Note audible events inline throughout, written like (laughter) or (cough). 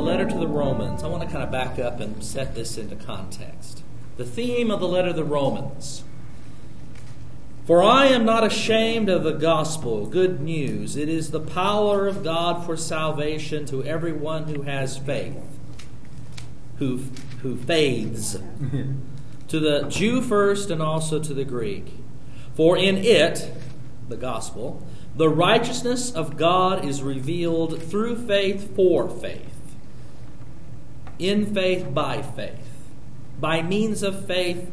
the letter to the Romans, I want to kind of back up and set this into context. The theme of the letter to the Romans. For I am not ashamed of the gospel, good news. It is the power of God for salvation to everyone who has faith, who, who faiths, to the Jew first and also to the Greek. For in it, the gospel, the righteousness of God is revealed through faith for faith, in faith by faith, by means of faith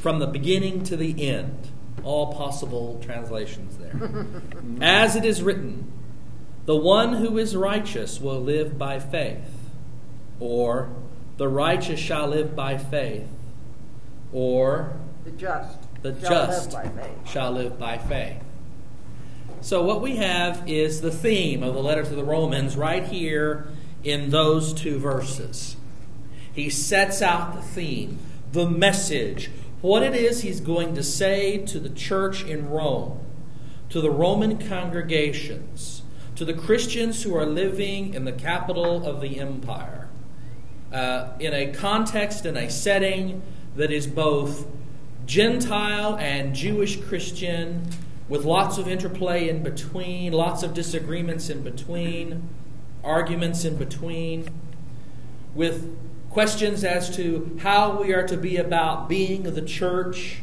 from the beginning to the end. All possible translations there. (laughs) As it is written, the one who is righteous will live by faith, or the righteous shall live by faith, or The just. the shall just live shall live by faith. So, what we have is the theme of the letter to the Romans right here in those two verses. He sets out the theme, the message, what it is he's going to say to the church in Rome, to the Roman congregations, to the Christians who are living in the capital of the empire, uh, in a context and a setting that is both Gentile and Jewish Christian, with lots of interplay in between, lots of disagreements in between, arguments in between, with questions as to how we are to be about being the church.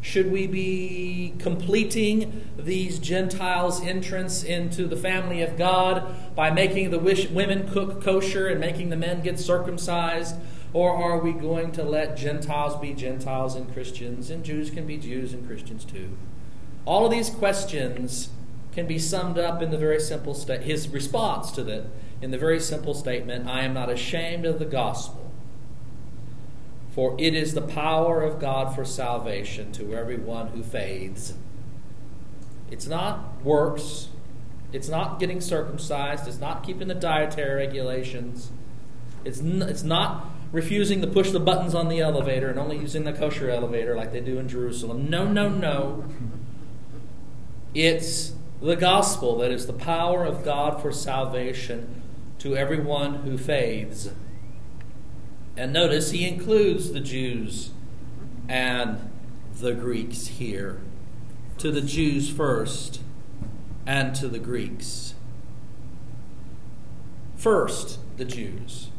Should we be completing these Gentiles' entrance into the family of God by making the wish- women cook kosher and making the men get circumcised? Or are we going to let Gentiles be Gentiles and Christians, and Jews can be Jews and Christians too? All of these questions can be summed up in the very simple sta- his response to that in the very simple statement, I am not ashamed of the gospel, for it is the power of God for salvation to everyone who faiths. It's not works, it's not getting circumcised, it's not keeping the dietary regulations, it's, n- it's not refusing to push the buttons on the elevator and only using the kosher elevator like they do in Jerusalem. No, no, no. It's the gospel that is the power of God for salvation to everyone who faiths. And notice he includes the Jews and the Greeks here. To the Jews first, and to the Greeks. First, the Jews.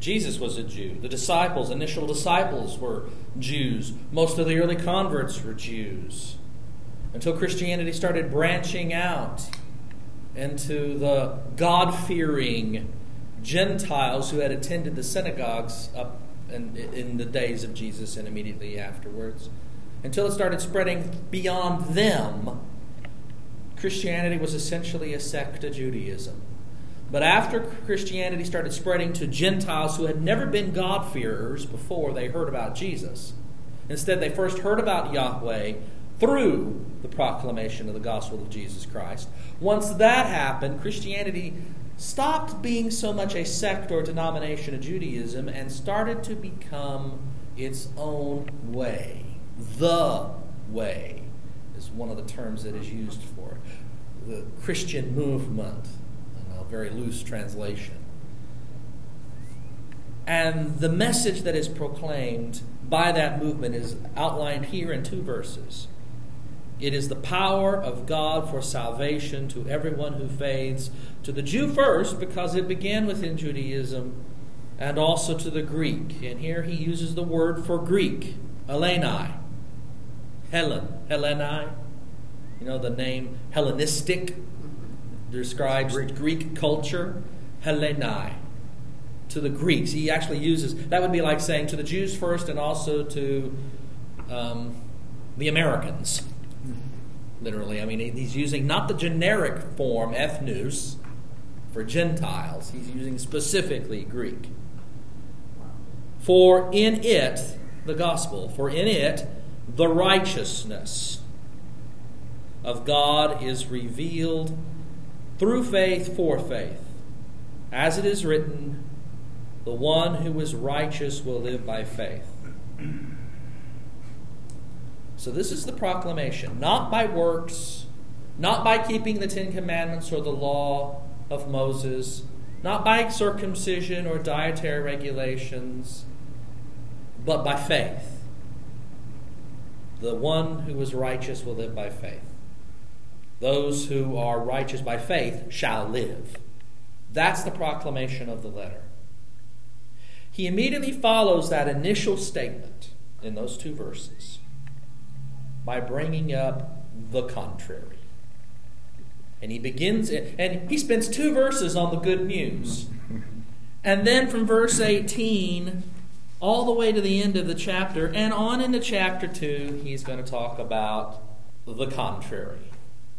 Jesus was a Jew. The disciples, initial disciples, were Jews. Most of the early converts were Jews. Until Christianity started branching out into the God fearing Gentiles who had attended the synagogues up in, in the days of Jesus and immediately afterwards. Until it started spreading beyond them, Christianity was essentially a sect of Judaism. But after Christianity started spreading to Gentiles who had never been God-fearers before they heard about Jesus, instead they first heard about Yahweh through the proclamation of the gospel of Jesus Christ. Once that happened, Christianity stopped being so much a sect or denomination of Judaism and started to become its own way. The way is one of the terms that is used for it. The Christian movement, a very loose translation. And the message that is proclaimed by that movement is outlined here in two verses. It is the power of God for salvation to everyone who faiths, to the Jew first, because it began within Judaism, and also to the Greek. And here he uses the word for Greek, Hellenai. Helen, Hellenai. You know, the name Hellenistic describes Greek, Greek culture. Hellenai. To the Greeks. He actually uses, that would be like saying to the Jews first and also to um, the Americans literally. I mean, he's using not the generic form, ethnos, for Gentiles. He's using specifically Greek. For in it, the gospel, for in it, the righteousness of God is revealed through faith for faith. As it is written, the one who is righteous will live by faith. So, this is the proclamation, not by works, not by keeping the Ten Commandments or the law of Moses, not by circumcision or dietary regulations, but by faith. The one who is righteous will live by faith. Those who are righteous by faith shall live. That's the proclamation of the letter. He immediately follows that initial statement in those two verses by bringing up the contrary. And he begins and he spends two verses on the good news. And then from verse 18 all the way to the end of the chapter and on into chapter 2, he's going to talk about the contrary.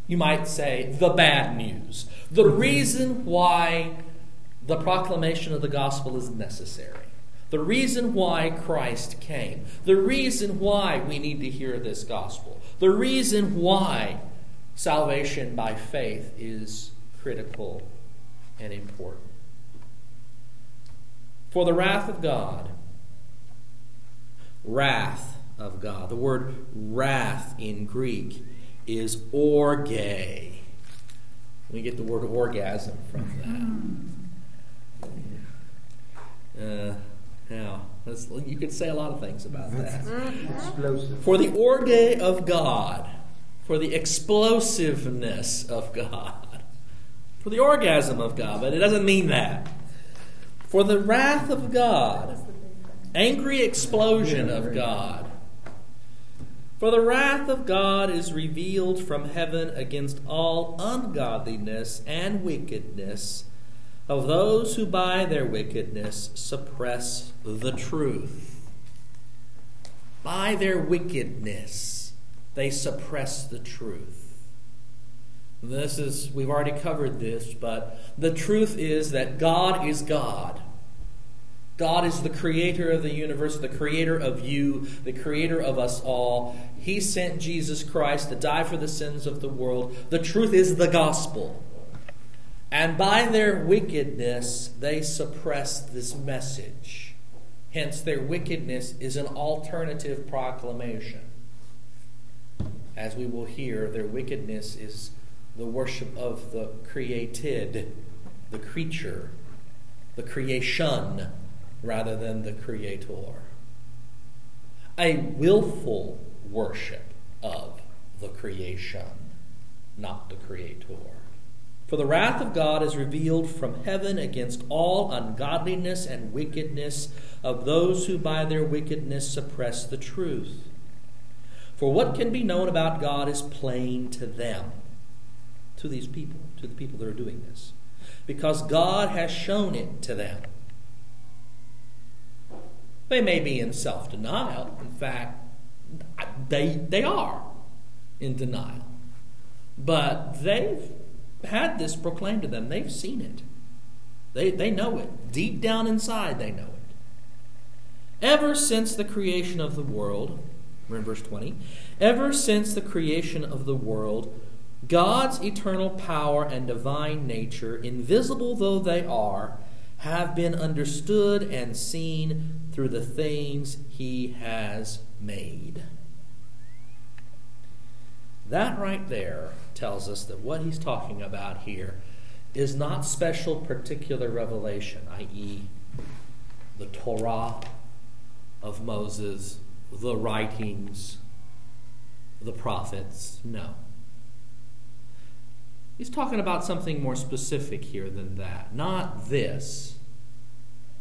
You might say the bad news. The reason why the proclamation of the gospel is necessary. The reason why Christ came. The reason why we need to hear this gospel. The reason why salvation by faith is critical and important. For the wrath of God, wrath of God, the word wrath in Greek is orge. We get the word orgasm from that. Uh, now, you could say a lot of things about that. Explosive. For the orge of God, for the explosiveness of God, for the orgasm of God, but it doesn't mean that. For the wrath of God, angry explosion of God. For the wrath of God is revealed from heaven against all ungodliness and wickedness of those who by their wickedness suppress the truth. By their wickedness, they suppress the truth. This is, we've already covered this, but the truth is that God is God. God is the creator of the universe, the creator of you, the creator of us all. He sent Jesus Christ to die for the sins of the world. The truth is the gospel. And by their wickedness, they suppress this message. Hence, their wickedness is an alternative proclamation. As we will hear, their wickedness is the worship of the created, the creature, the creation, rather than the creator. A willful worship of the creation, not the creator. For the wrath of God is revealed from heaven against all ungodliness and wickedness of those who by their wickedness suppress the truth. For what can be known about God is plain to them, to these people, to the people that are doing this, because God has shown it to them. They may be in self denial. In fact, they, they are in denial. But they've had this proclaimed to them. They've seen it. They, they know it. Deep down inside, they know it. Ever since the creation of the world, we're in verse 20, ever since the creation of the world, God's eternal power and divine nature, invisible though they are, have been understood and seen through the things He has made. That right there tells us that what he's talking about here is not special particular revelation, i.e., the Torah of Moses, the writings, the prophets. No. He's talking about something more specific here than that. Not this.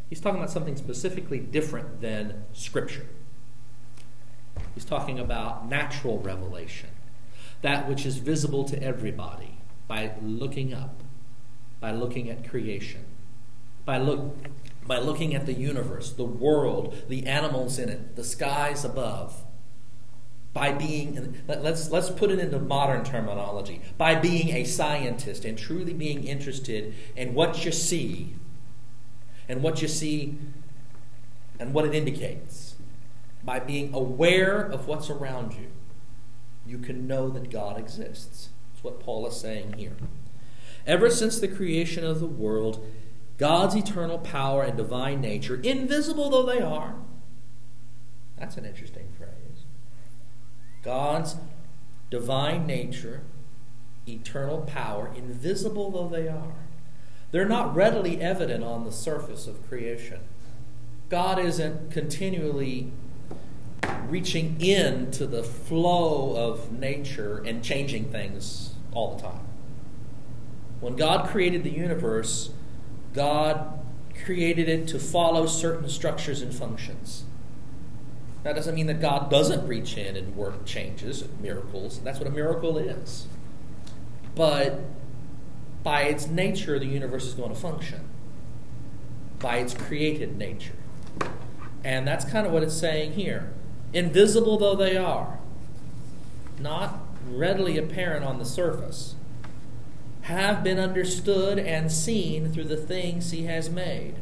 He's talking about something specifically different than Scripture. He's talking about natural revelation that which is visible to everybody by looking up, by looking at creation, by, look, by looking at the universe, the world, the animals in it, the skies above. By being, let's, let's put it into modern terminology, by being a scientist and truly being interested in what you see and what you see and what it indicates, by being aware of what's around you you can know that God exists. That's what Paul is saying here. Ever since the creation of the world, God's eternal power and divine nature, invisible though they are, that's an interesting phrase. God's divine nature, eternal power, invisible though they are, they're not readily evident on the surface of creation. God isn't continually reaching into the flow of nature and changing things all the time. When God created the universe, God created it to follow certain structures and functions. That doesn't mean that God doesn't reach in and work changes, miracles. That's what a miracle is. But by its nature, the universe is going to function, by its created nature. And that's kind of what it's saying here. Invisible though they are, not readily apparent on the surface, have been understood and seen through the things he has made.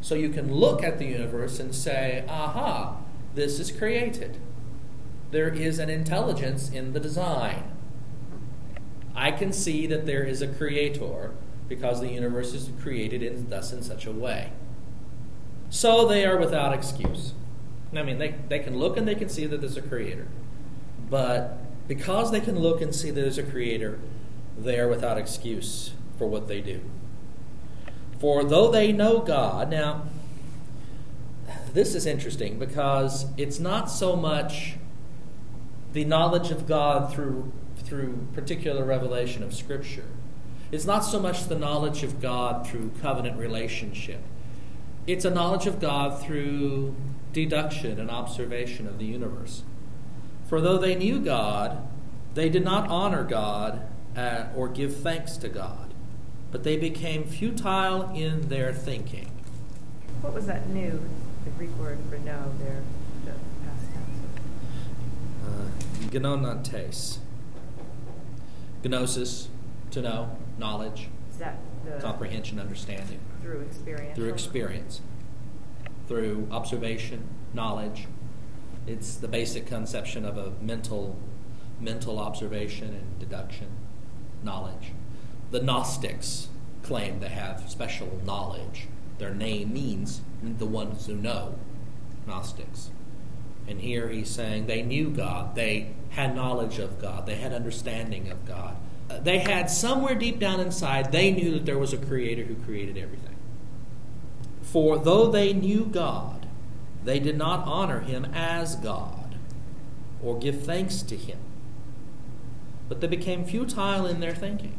So you can look at the universe and say, aha, this is created. There is an intelligence in the design. I can see that there is a creator because the universe is created in, thus in such a way. So they are without excuse. I mean, they, they can look and they can see that there's a creator. But because they can look and see that there's a creator, they are without excuse for what they do. For though they know God, now, this is interesting because it's not so much the knowledge of God through, through particular revelation of Scripture. It's not so much the knowledge of God through covenant relationship. It's a knowledge of God through deduction and observation of the universe. For though they knew God, they did not honor God uh, or give thanks to God, but they became futile in their thinking. What was that new, the Greek word for know there, the past tense? Uh, Gnonantes. Gnosis, to know, knowledge, Is that the, comprehension, understanding. Through experience? Through experience, through observation, knowledge. It's the basic conception of a mental, mental observation and deduction, knowledge. The Gnostics claim to have special knowledge. Their name means the ones who know, Gnostics. And here he's saying they knew God, they had knowledge of God, they had understanding of God. Uh, They had somewhere deep down inside, they knew that there was a creator who created everything. For though they knew God, they did not honor him as God or give thanks to him, but they became futile in their thinking.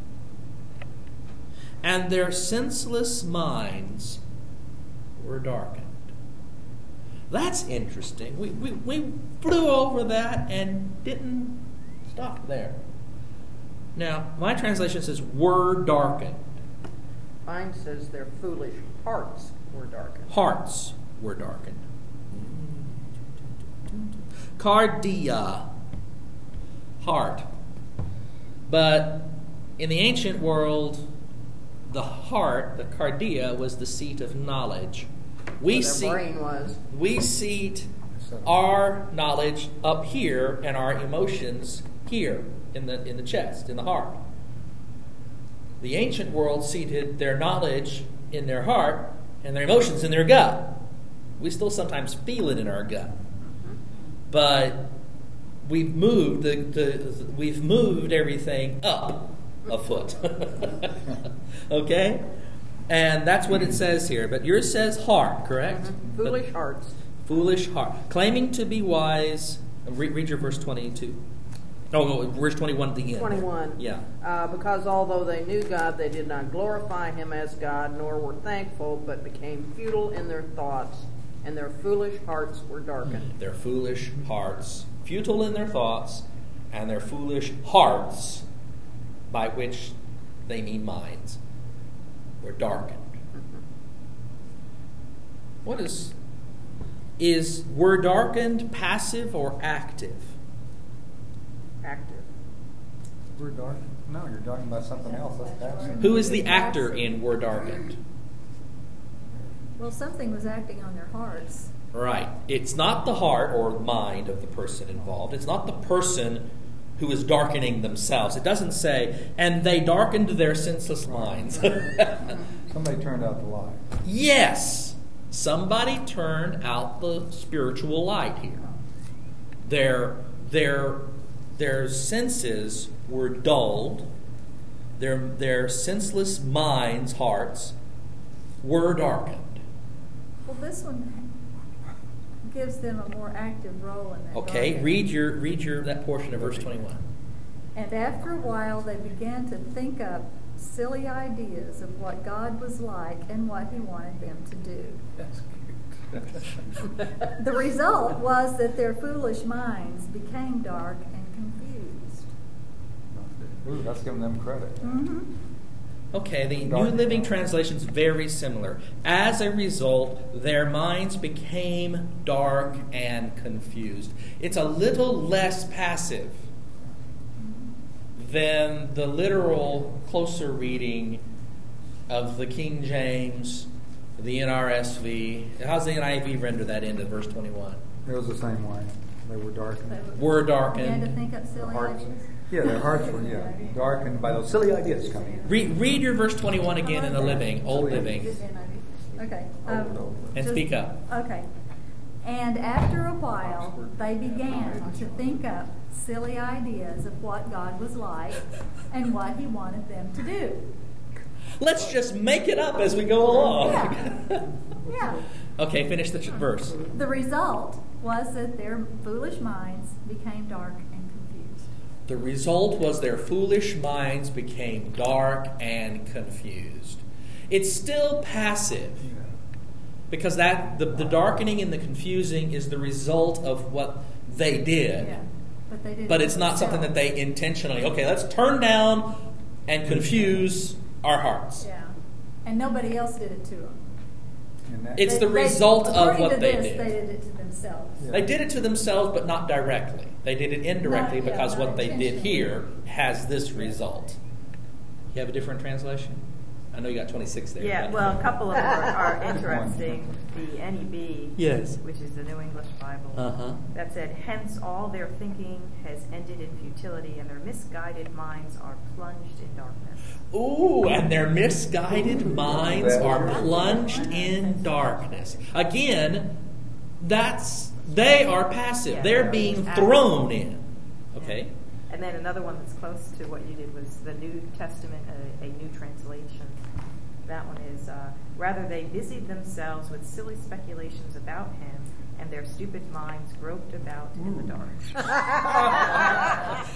And their senseless minds were darkened. That's interesting. We, we, we flew over that and didn't stop there. Now, my translation says, were darkened. Mine says their foolish hearts were darkened. Hearts were darkened. Cardia, heart. But in the ancient world, the heart, the cardia, was the seat of knowledge. We seat, brain was. we seat our knowledge up here and our emotions here in the in the chest, in the heart. The ancient world seated their knowledge in their heart and their emotions in their gut. We still sometimes feel it in our gut. But we've moved the, the we've moved everything up a foot. (laughs) okay? And that's what it says here. But yours says heart, correct? Mhm. Foolish But- hearts. foolish heart. Claiming to be wise. Read, read your verse 22. Oh, verse 21 at the end. 21. Yeah. Uh, because although they knew God, they did not glorify him as God, nor were thankful, but became futile in their thoughts, and their foolish hearts were darkened. Their foolish hearts, futile in their thoughts, and their foolish hearts, by which they mean minds, were darkened. What is is were darkened passive or? Active. We're dark. No, you're talking about something else. That's passive. Who is the actor in were darkened? Well, something was acting on their hearts. Right. It's not the heart or mind of the person involved. It's not the person who is darkening themselves. It doesn't say, and they darkened their senseless minds. (laughs) Somebody turned out the light. yes, somebody turned out the spiritual light here. Their, their, their senses were dulled, their, their senseless minds, hearts, were darkened. Well, this one gives them a more active role in that. Okay, garden. read your read your that portion of verse 21. And after a while, they began to think up silly ideas of what God was like and what He wanted them to do. That's cute. The result was that their foolish minds became dark and confused. Ooh, that's giving them credit. Mm-hmm. Okay, the New Living Translation is very similar. As a result, their minds became dark and confused. It's a little less passive than the literal closer reading of the King James, the NRSV. How's the NIV render that into verse 21? It was the same way. They were darkened. Were Began to think up silly Hearts. ideas. Yeah, their hearts were yeah darkened by those silly ideas coming in. Read, read your verse 21 again in the living, old living, Okay. Um, and over. and just- speak up. Okay. And after a while, they began to think up silly ideas of what God was like and what He wanted them to do. Let's just make it up as we go along. Yeah. (laughs) Yeah. okay, finish the verse. The result was that their foolish minds became dark and confused. The result was their foolish minds became dark and confused. It's still passive because that the, the darkening and the confusing is the result of what they did. Yeah. But they did. But it's not something that they intentionally, okay, let's turn down and confuse our hearts. Yeah. And nobody else did it to them. And that, It's They- the they- result of what to they this, did. They did it to themselves. Yeah. They did it to themselves, but not directly. They did it indirectly Not- yeah, because not what they did here has this result. You have a different translation? I know you got 26 there. Yeah, but- well, a couple of them are, are (laughs) interesting. The NEB, Yes. which is the New English Bible, Uh-huh. that said, "Hence all their thinking has ended in futility, and their misguided minds are plunged in darkness." Ooh, and their misguided minds are plunged in darkness. Again, that's they are passive. They're being thrown in. Okay? And then another one that's close to what you did was the New Testament, a, a new translation. That one is uh, rather they busied themselves with silly speculations about him, and their stupid minds groped about in the dark.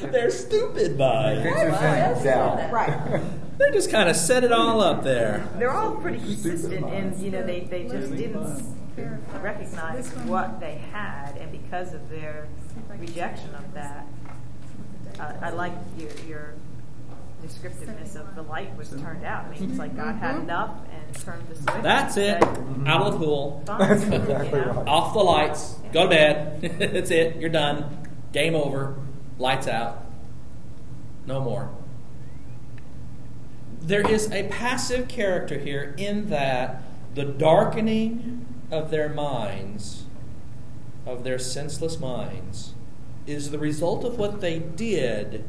(laughs) They're stupid minds. Fix things down. Right. They just kind of set it all up there. They're all pretty consistent in you know they, they just didn't recognize what they had, and because of their rejection of that, uh, I like your your descriptiveness of the light was turned out. I mean, it's like God had mm-hmm. enough and turned the switch. That's it. said, Out of the pool. "Fine," (laughs) That's you exactly know? right. Off the lights. Go to bed. (laughs) That's it. You're done. Game over. Lights out. No more. There is a passive character here in that the darkening of their minds, of their senseless minds, is the result of what they did,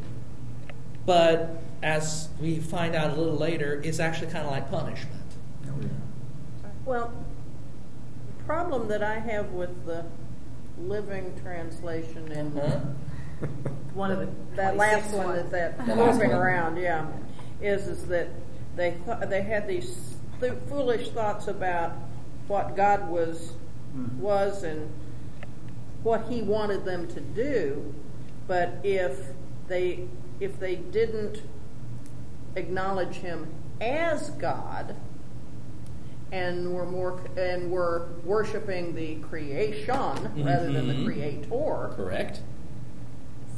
but as we find out a little later, is actually kind of like punishment. Well, the problem that I have with the living translation and Uh-huh. (laughs) One of the that 26 last one that that The (laughs) moving around, yeah, is is that they th- they had these th- foolish thoughts about what God was was and what He wanted them to do, but if they if they didn't acknowledge Him as God and were more and were worshiping the creation rather than the Mhm. Creator, Correct?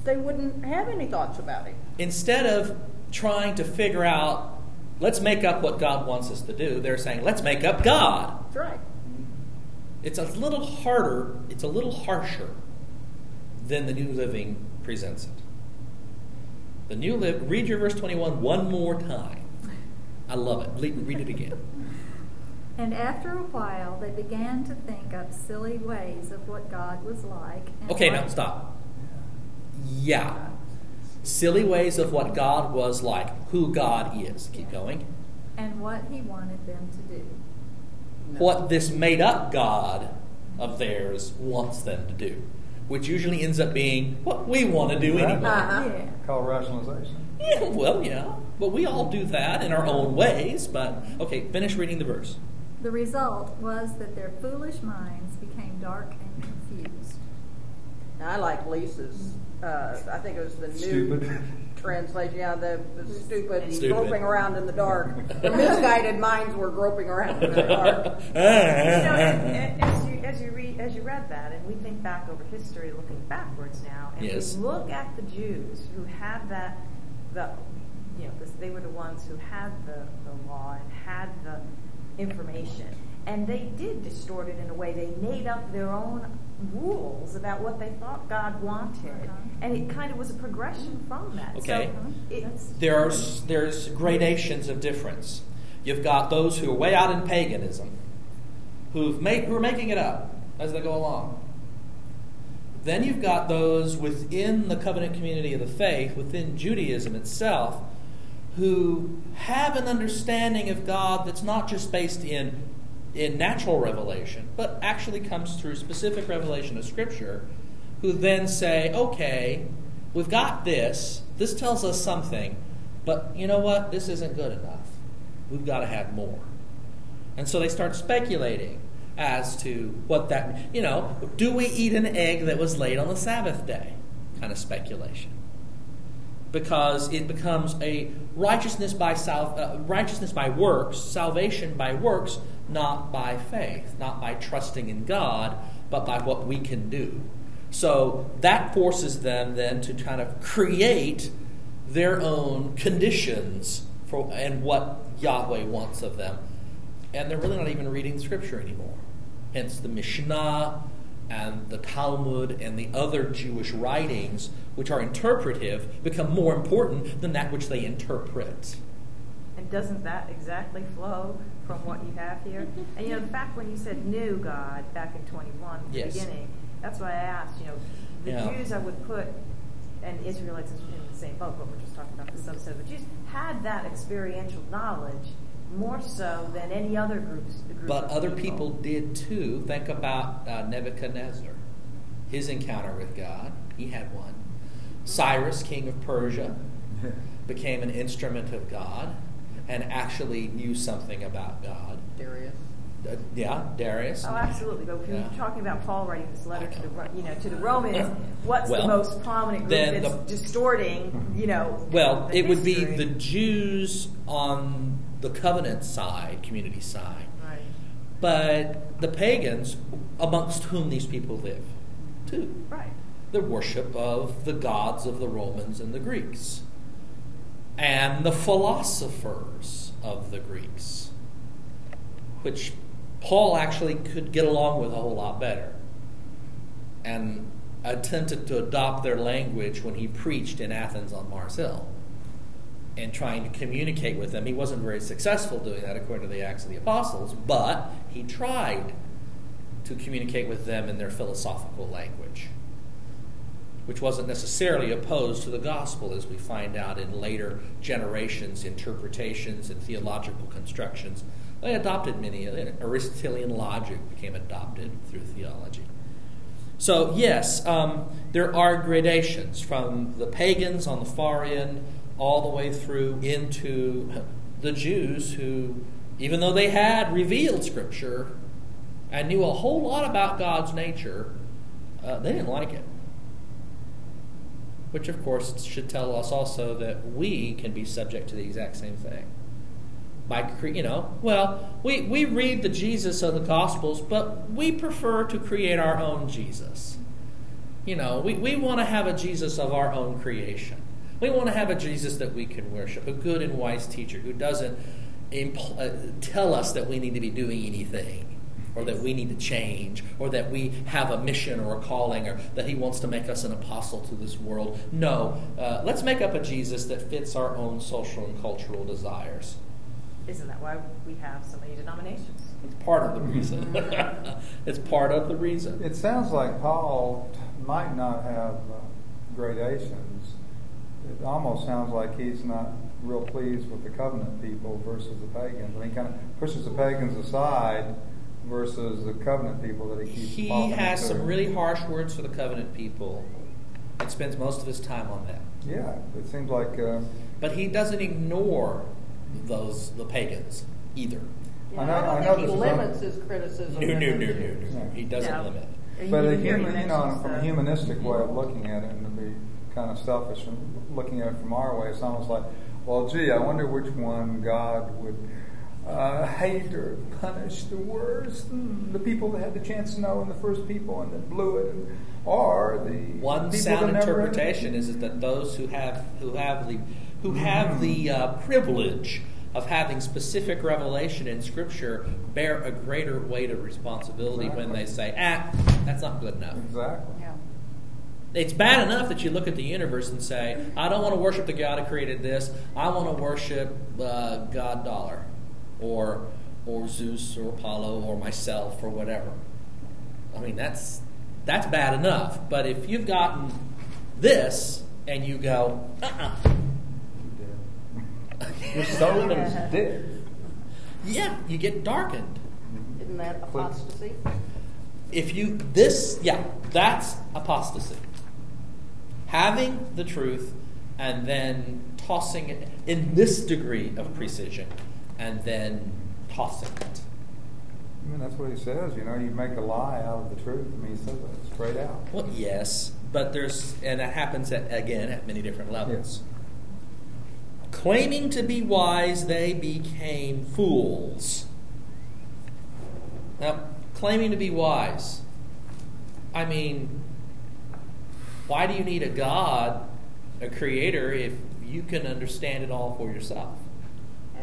they wouldn't have any thoughts about him. instead of trying to figure out, let's make up what God wants us to do, they're saying, let's make up God. That's right. It's a little harder, it's a little harsher than the New Living presents it. The New Live, read your verse 21 one more time. I love it. Read, read it again. (laughs) And after a while, they began to think up silly ways of what God was like. And Okay, now stop. Yeah. Silly ways of what God was like, who God is. Keep going. And what He wanted them to do. what this made up God of theirs wants them to do, which usually ends up being what we want to do anyway. Uh-huh. Yeah. Call rationalization. Yeah, well, yeah, But we all do that in our own ways. But okay, finish reading the verse. The result was that their foolish minds became dark and confused. Now, I like Lisa's. Uh, I think it was the new Stupid. Translation. Yeah, the, the stupid, Stupid. groping around in the dark. (laughs) The misguided minds were groping around in the dark. (laughs) You know, and, and (laughs) as you as you read as you read that, and we think back over history, looking backwards now, and Yes. we look at the Jews who had that, the, you know, this, they were the ones who had the, the law and had the information, and they did distort it in a way. They made up their own rules about what they thought God wanted, and it kind of was a progression from that. Okay. So it's there's there's gradations of difference. You've got those who are way out in paganism, who've made who are making it up as they go along. Then you've got those within the covenant community of the faith, within Judaism itself, who have an understanding of God that's not just based in in natural revelation, but actually comes through specific revelation of Scripture, who then say, okay, we've got this, this tells us something, but you know what? This isn't good enough. We've got to have more. And so they start speculating as to what that, you know, do we eat an egg that was laid on the Sabbath day? Kind of speculation. Because it becomes a righteousness by sal- uh, righteousness by works, salvation by works, not by faith, not by trusting in God, but by what we can do. So that forces them then to kind of create their own conditions for and what Yahweh wants of them. And they're really not even reading Scripture anymore. Hence the Mishnah and the Talmud and the other Jewish writings, which are interpretive, become more important than that which they interpret. And doesn't that exactly flow from what you have here? (laughs) And you know, the fact when you said new God back in 21, at the Yes. beginning, that's why I asked, you know, the Yeah. Jews I would put, and Israelites in the same boat, but we're just talking about the subset of the Jews, had that experiential knowledge more so than any other groups. Group But of other people did too. Think about uh, Nebuchadnezzar, his encounter with God. He had one. Cyrus, king of Persia, (laughs) became an instrument of God and actually knew something about God. Darius. Uh, yeah, Darius. Oh, absolutely. But when Yeah. you're talking about Paul writing this letter to the you know to the (laughs) Romans, what's Well, the most prominent group that's the- distorting you know? Well, the it would be the Jews on the covenant side, community side, right. but the pagans amongst whom these people live, too. Right. the worship of the gods of the Romans and the Greeks, and the philosophers of the Greeks, which Paul actually could get along with a whole lot better, and attempted to adopt their language when he preached in Athens on Mars Hill. And trying to communicate with them. He wasn't very successful doing that according to the Acts of the Apostles, but he tried to communicate with them in their philosophical language which wasn't necessarily opposed to the gospel, as we find out in later generations' interpretations and theological constructions. They adopted many, Aristotelian logic became adopted through theology. So, yes, um, there are gradations from the pagans on the far end all the way through into the Jews who, even though they had revealed Scripture and knew a whole lot about God's nature, uh, they didn't like it which of course should tell us also that we can be subject to the exact same thing. By cre- you know, well, we, we read the Jesus of the Gospels, but we prefer to create our own Jesus. You know, we, we want to have a Jesus of our own creation. We want to have a Jesus that we can worship, a good and wise teacher who doesn't impl- uh, tell us that we need to be doing anything or that we need to change, or that we have a mission or a calling, or that He wants to make us an apostle to this world. No, uh, let's make up a Jesus that fits our own social and cultural desires. Isn't that why we have so many denominations? It's part of the reason. (laughs) it's part of the reason. It sounds like Paul might not have uh, gradations. It almost sounds like he's not real pleased with the covenant people versus the pagans. And he kind of pushes the pagans aside versus the covenant people that he keeps He has into. some really harsh words for the covenant people and spends most of his time on that. Yeah, it seems like uh, But he doesn't ignore those the pagans either. Yeah, I know- I I don't know think he limits un- his criticism. No, no, of no, no, no. He doesn't No. limit. And But a he human, you know, from a humanistic way of looking at it, and to be kind of selfish and looking at it from our way, it's almost like, well, gee, I wonder which one God would uh, hate or punish the worst. The people that had the chance to know, and the first people, and that blew it, and, or the One people sound that never had- interpretation is that those who have who have the who have the uh, privilege of having specific revelation in Scripture bear a greater weight of responsibility when they say, "Ah, that's not good enough." Exactly. Yeah. It's bad enough that you look at the universe and say, "I don't want to worship the God who created this. I want to worship uh, God Dollar, or or Zeus, or Apollo, or myself, or whatever." I mean, that's that's bad enough. But if you've gotten this and you go, "Uh-uh," Your soul is dead. yeah, you get darkened. Isn't that apostasy? if you this yeah that's apostasy having the truth and then tossing it in this degree of precision and then tossing it I mean, that's what he says. You know, you make a lie out of the truth. I mean, he says that straight out. well yes but there's and that happens at, again at many different levels claiming to be wise they became fools now claiming to be wise i mean why do you need a god a creator if you can understand it all for yourself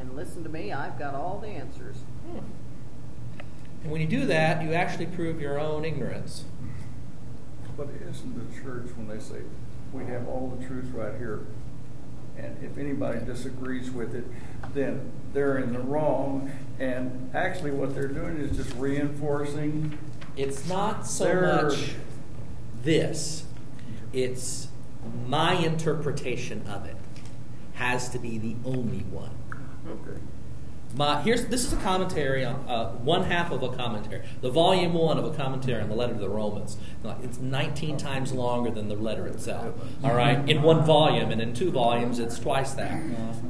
And listen to me, I've got all the answers. Hmm. and when you do that you actually prove your own ignorance But isn't the church, when they say, we have all the truth right here, and if anybody disagrees with it, then they're in the wrong, and actually what they're doing is just reinforcing, It's not so There- much this, it's my interpretation of it has to be the only one. My, here's this is a commentary on uh, one half of a commentary, the volume one of a commentary on the letter to the Romans. It's 19 times longer than the letter itself. All right, in one volume, and in two volumes, it's twice that.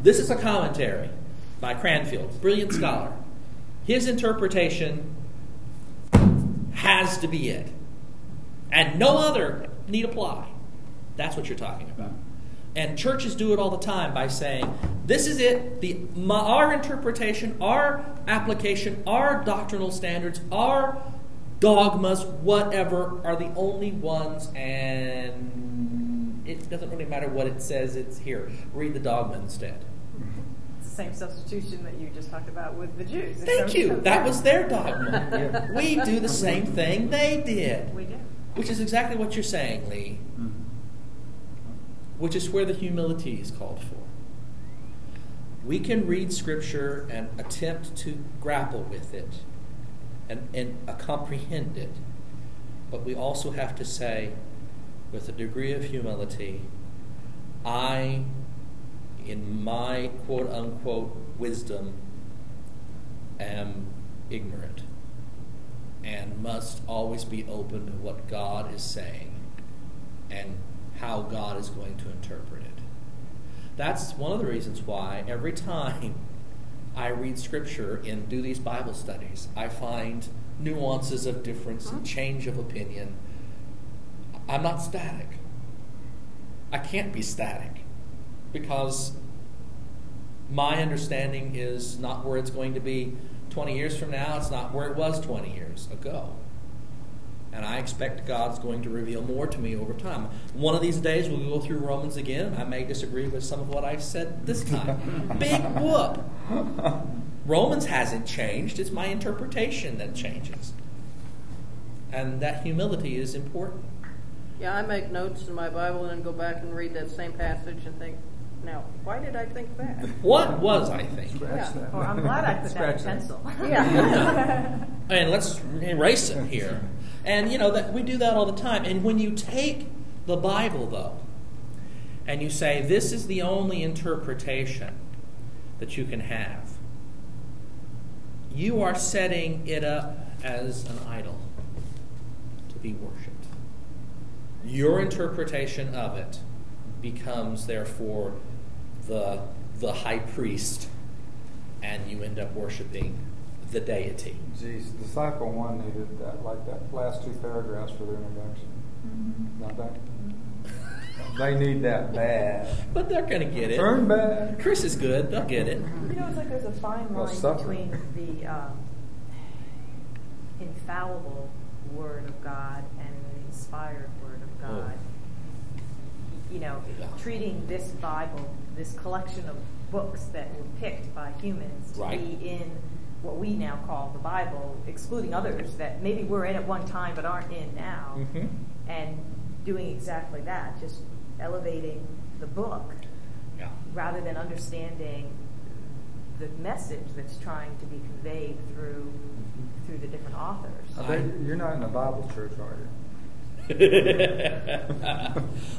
This is a commentary by Cranfield, brilliant scholar. His interpretation has to be it, and no other need apply. That's what you're talking about. And churches do it all the time by saying, "This is it. The my, our interpretation, our application, our doctrinal standards, our dogmas, whatever, are the only ones." And it doesn't really matter what it says. It's here. Read the dogma instead. It's the same substitution that you just talked about with the Jews. Thank you. of- That was their dogma. We do the same thing they did, We do. which is exactly what you're saying, Lee. Mm-hmm. Which is where the humility is called for. We can read Scripture and attempt to grapple with it and, and uh, comprehend it, but we also have to say, with a degree of humility, I, in my quote unquote wisdom, am ignorant and must always be open to what God is saying and how God is going to interpret it. That's one of the reasons why every time I read Scripture and do these Bible studies, I find nuances of difference and mm-hmm. change of opinion. I'm not static. I can't be static because my understanding is not where it's going to be 20 years from now, it's not where it was 20 years ago. And I expect God's going to reveal more to me over time. One of these days we'll go through Romans again. I may disagree with some of what I said this time. (laughs) Big whoop. Romans hasn't changed, it's my interpretation that changes. And that humility is important. Yeah, I make notes in my Bible and then go back and read that same passage and think, now, why did I think that? What was I thinking? scratch that. Or I'm glad I put that in that. pencil. Yeah. (laughs) (laughs) and let's erase it here. And you know that we do that all the time. And when you take the Bible though, and you say this is the only interpretation that you can have, you are setting it up as an idol to be worshipped. Your interpretation of it becomes therefore the, the high priest, and you end up worshiping the deity. Geez, disciple one needed that, like that last two paragraphs for their introduction. Mm-hmm. Not that? They need that bad. But they're going to get it. Turn back. Chris is good. They'll get it. You know, it's like there's a fine line between the um, infallible Word of God and the inspired Word of Oh. God. You know, Yeah. treating this Bible, this collection of books that were picked by humans to Right. be in what we now call the Bible, excluding others that maybe were in at one time but aren't in now, Mhm. and doing exactly that, just elevating the book Yeah. rather than understanding the message that's trying to be conveyed through through the different authors. I bet you're not in a Bible church, are you? (laughs)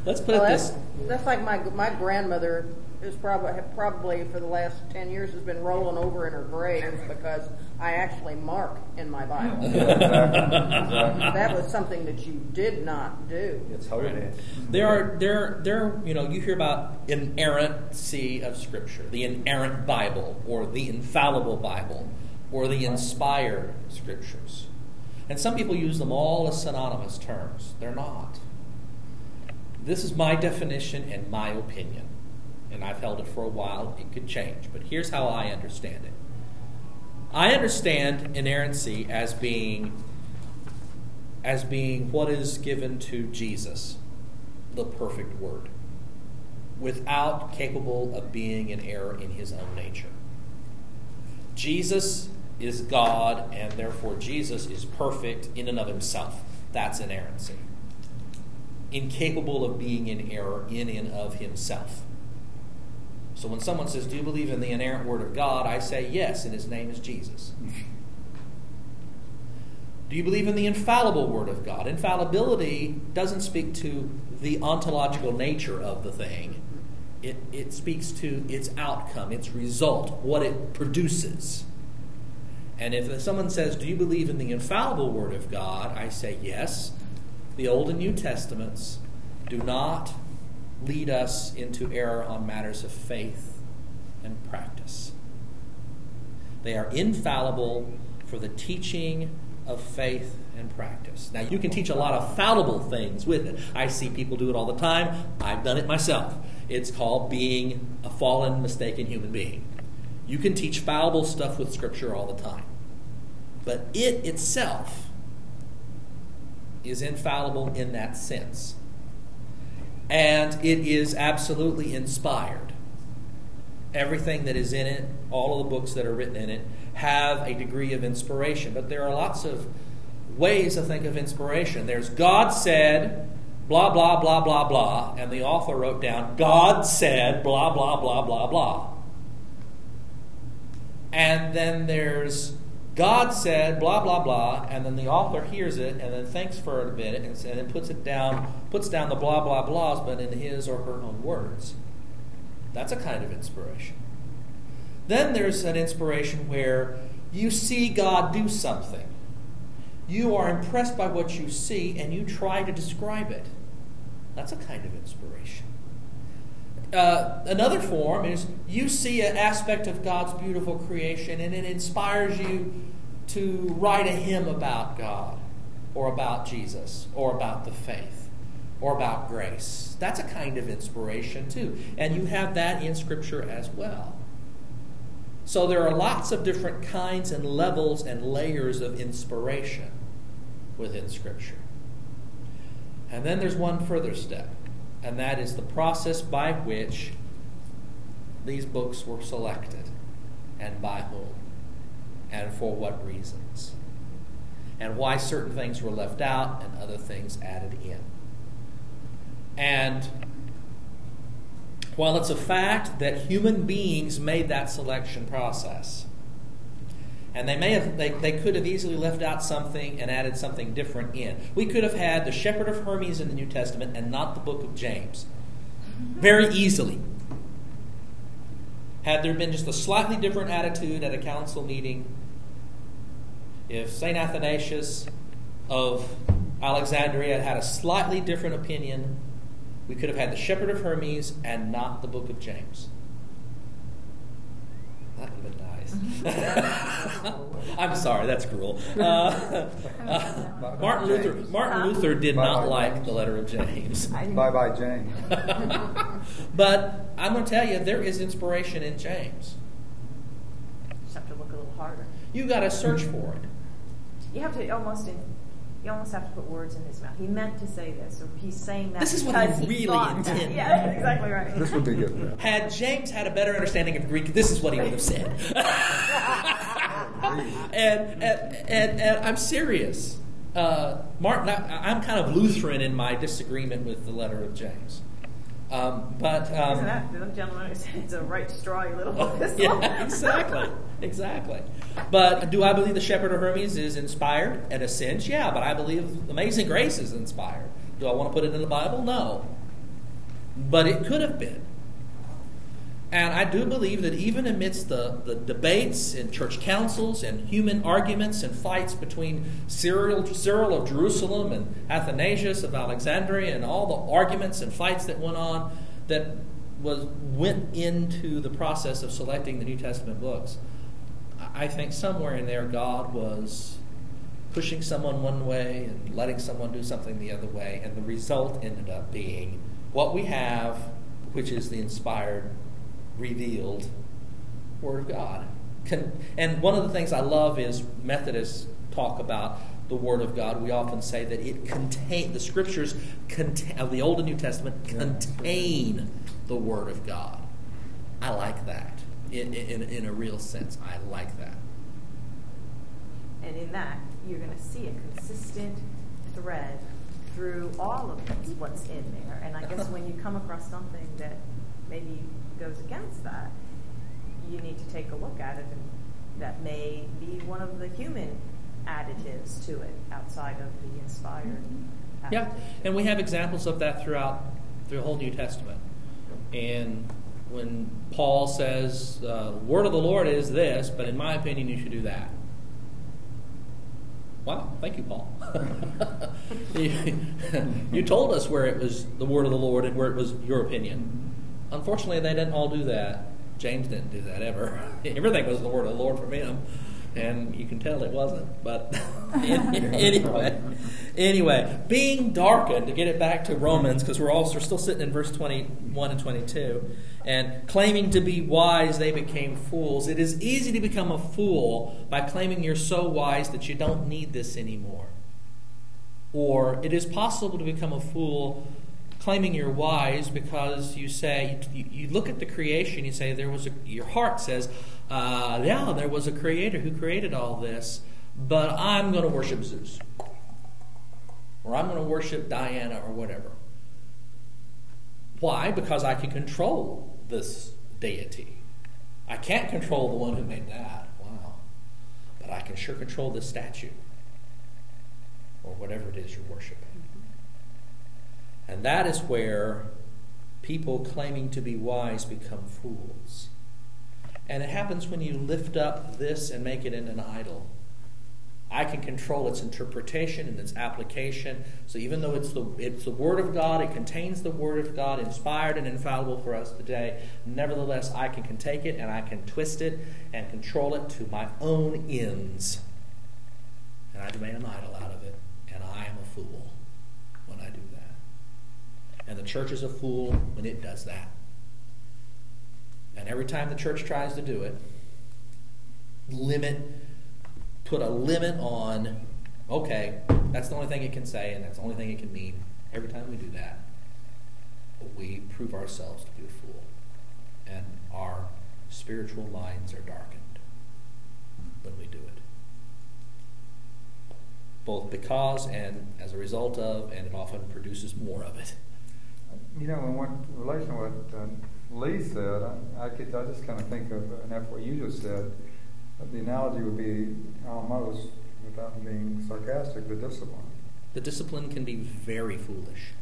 Let's put Well, it that's, this that's like my my grandmother is probably probably for the last ten years has been rolling over in her grave because I actually mark in my Bible. (laughs) that was something that you did not do. It's holy. There are there there you know you hear about inerrancy of Scripture, the inerrant Bible, or the infallible Bible, or the inspired Scriptures, and some people use them all as synonymous terms. They're not. This is my definition and my opinion, and I've held it for a while. It could change, but here's how I understand it. I understand inerrancy as being as being what is given to Jesus, the perfect word, without capable of being in error in his own nature. Jesus is God, and therefore Jesus is perfect in and of himself. That's inerrancy. Incapable of being in error in and of himself. So when someone says, Do you believe in the inerrant word of God? I say, Yes, and his name is Jesus. (laughs) Do you believe in the infallible Word of God? Infallibility doesn't speak to the ontological nature of the thing, it, it speaks to its outcome, its result, what it produces. And if someone says, Do you believe in the infallible Word of God? I say, Yes. The Old and New Testaments do not lead us into error on matters of faith and practice. They are infallible for the teaching of faith and practice. Now, you can teach a lot of fallible things with it. I see people do it all the time. I've done it myself. It's called being a fallen, mistaken human being. You can teach fallible stuff with Scripture all the time. But it itself is infallible in that sense. And it is absolutely inspired. Everything that is in it, all of the books that are written in it, have a degree of inspiration. But there are lots of ways to think of inspiration. There's God said, blah, blah, blah, blah, blah, and the author wrote down, God said, blah, blah, blah, blah, blah. And then there's God said, blah, blah, blah, and then the author hears it and then thinks for a minute and, and then puts it down, puts down the blah, blah, blahs, but in his or her own words. That's a kind of inspiration. Then there's an inspiration where you see God do something. You are impressed by what you see and you try to describe it. That's a kind of inspiration. Uh, another form is you see an aspect of God's beautiful creation and it inspires you to write a hymn about God or about Jesus or about the faith or about grace. That's a kind of inspiration too. And you have that in Scripture as well. So there are lots of different kinds and levels and layers of inspiration within Scripture. And then there's one further step, and that is the process by which these books were selected, and by whom, and for what reasons, and why certain things were left out and other things added in. And while it's a fact that human beings made that selection process, and they may have they, they could have easily left out something and added something different in. We could have had the shepherd of Hermas in the New Testament and not the book of James. Very easily. Had there been just a slightly different attitude at a council meeting, if St. Athanasius of Alexandria had had a slightly different opinion, we could have had the shepherd of Hermas and not the book of James. James. (laughs) I'm sorry, that's cruel. (laughs) Uh, (laughs) uh, Martin Luther. Martin Luther did not like the letter of James. Bye bye, James. but I'm going to tell you, there is inspiration in James. Just have to look a little harder. You got to search for it. You have to almost in, you almost have to put words in his mouth. He meant to say this, or he's saying that This is what because he really thought that. intended. (laughs) Yeah, that's exactly right. This would be good. Had James had a better understanding of Greek, this is what he would have said. (laughs) and, and, and, and I'm serious. Uh, Martin, I, I'm kind of Lutheran in my disagreement with the letter of James. Um, but um, Isn't that, the gentleman who it's a right strawy little epistle? (laughs) yeah, exactly, exactly. But do I believe the Shepherd of Hermas is inspired? In a sense, yeah. But I believe Amazing Grace is inspired. Do I want to put it in the Bible? No. But it could have been. And I do believe that even amidst the, the debates in church councils and human arguments and fights between Cyril, Cyril of Jerusalem and Athanasius of Alexandria and all the arguments and fights that went on that was went into the process of selecting the New Testament books, I think somewhere in there God was pushing someone one way and letting someone do something the other way, and the result ended up being what we have, which is the inspired revealed Word of God. Can, and one of the things I love is Methodists talk about the Word of God. We often say that it contain the Scriptures contain, of the Old and New Testament contain the Word of God. I like that in, in, in a real sense. I like that. And in that, you're going to see a consistent thread through all of this, what's in there. And I guess (laughs) when you come across something that maybe goes against that, you need to take a look at it, and that may be one of the human additives to it outside of the inspired. Yeah, and we have examples of that throughout the whole New Testament. And when Paul says, uh, "Word of the Lord is this," but in my opinion, you should do that. Wow, thank you, Paul. (laughs) you, (laughs) you told us where it was the word of the Lord and where it was your opinion. Unfortunately, they didn't all do that. James didn't do that ever. (laughs) Everything was the word of the Lord from him, and you can tell it wasn't. But (laughs) (laughs) anyway, anyway, being darkened to get it back to Romans because we're also still sitting in verse twenty-one and twenty-two, and claiming to be wise, they became fools. It is easy to become a fool by claiming you're so wise that you don't need this anymore. Or it is possible to become a fool claiming you're wise because you say you, you look at the creation you say there was a your heart says uh, yeah there was a creator who created all this but i'm going to worship zeus. Or i'm going to worship diana or whatever. Why? Because i can control this deity. I can't control the one who made that. Wow. But i can sure control this statue. Or whatever it is you're worshiping and that is where people claiming to be wise become fools. And it happens when you lift up this and make it into an idol. I can control its interpretation and its application. So even though it's the, it's the Word of God, it contains the Word of God, inspired and infallible for us today, nevertheless, I can, can take it and I can twist it and control it to my own ends. And I demand an idol out of it, and I am a fool when I do that. And the church is a fool when it does that. And every time the church tries to do it, limit, put a limit on, okay, that's the only thing it can say and that's the only thing it can mean. Every time we do that, we prove ourselves to be a fool. And our spiritual minds are darkened when we do it. Both because and as a result of, and it often produces more of it. You know, in what relation to what uh, Lee said, I, I, could, I just kind of think of, and after what you just said, the analogy would be almost, without being sarcastic, the discipline. The discipline can be very foolish.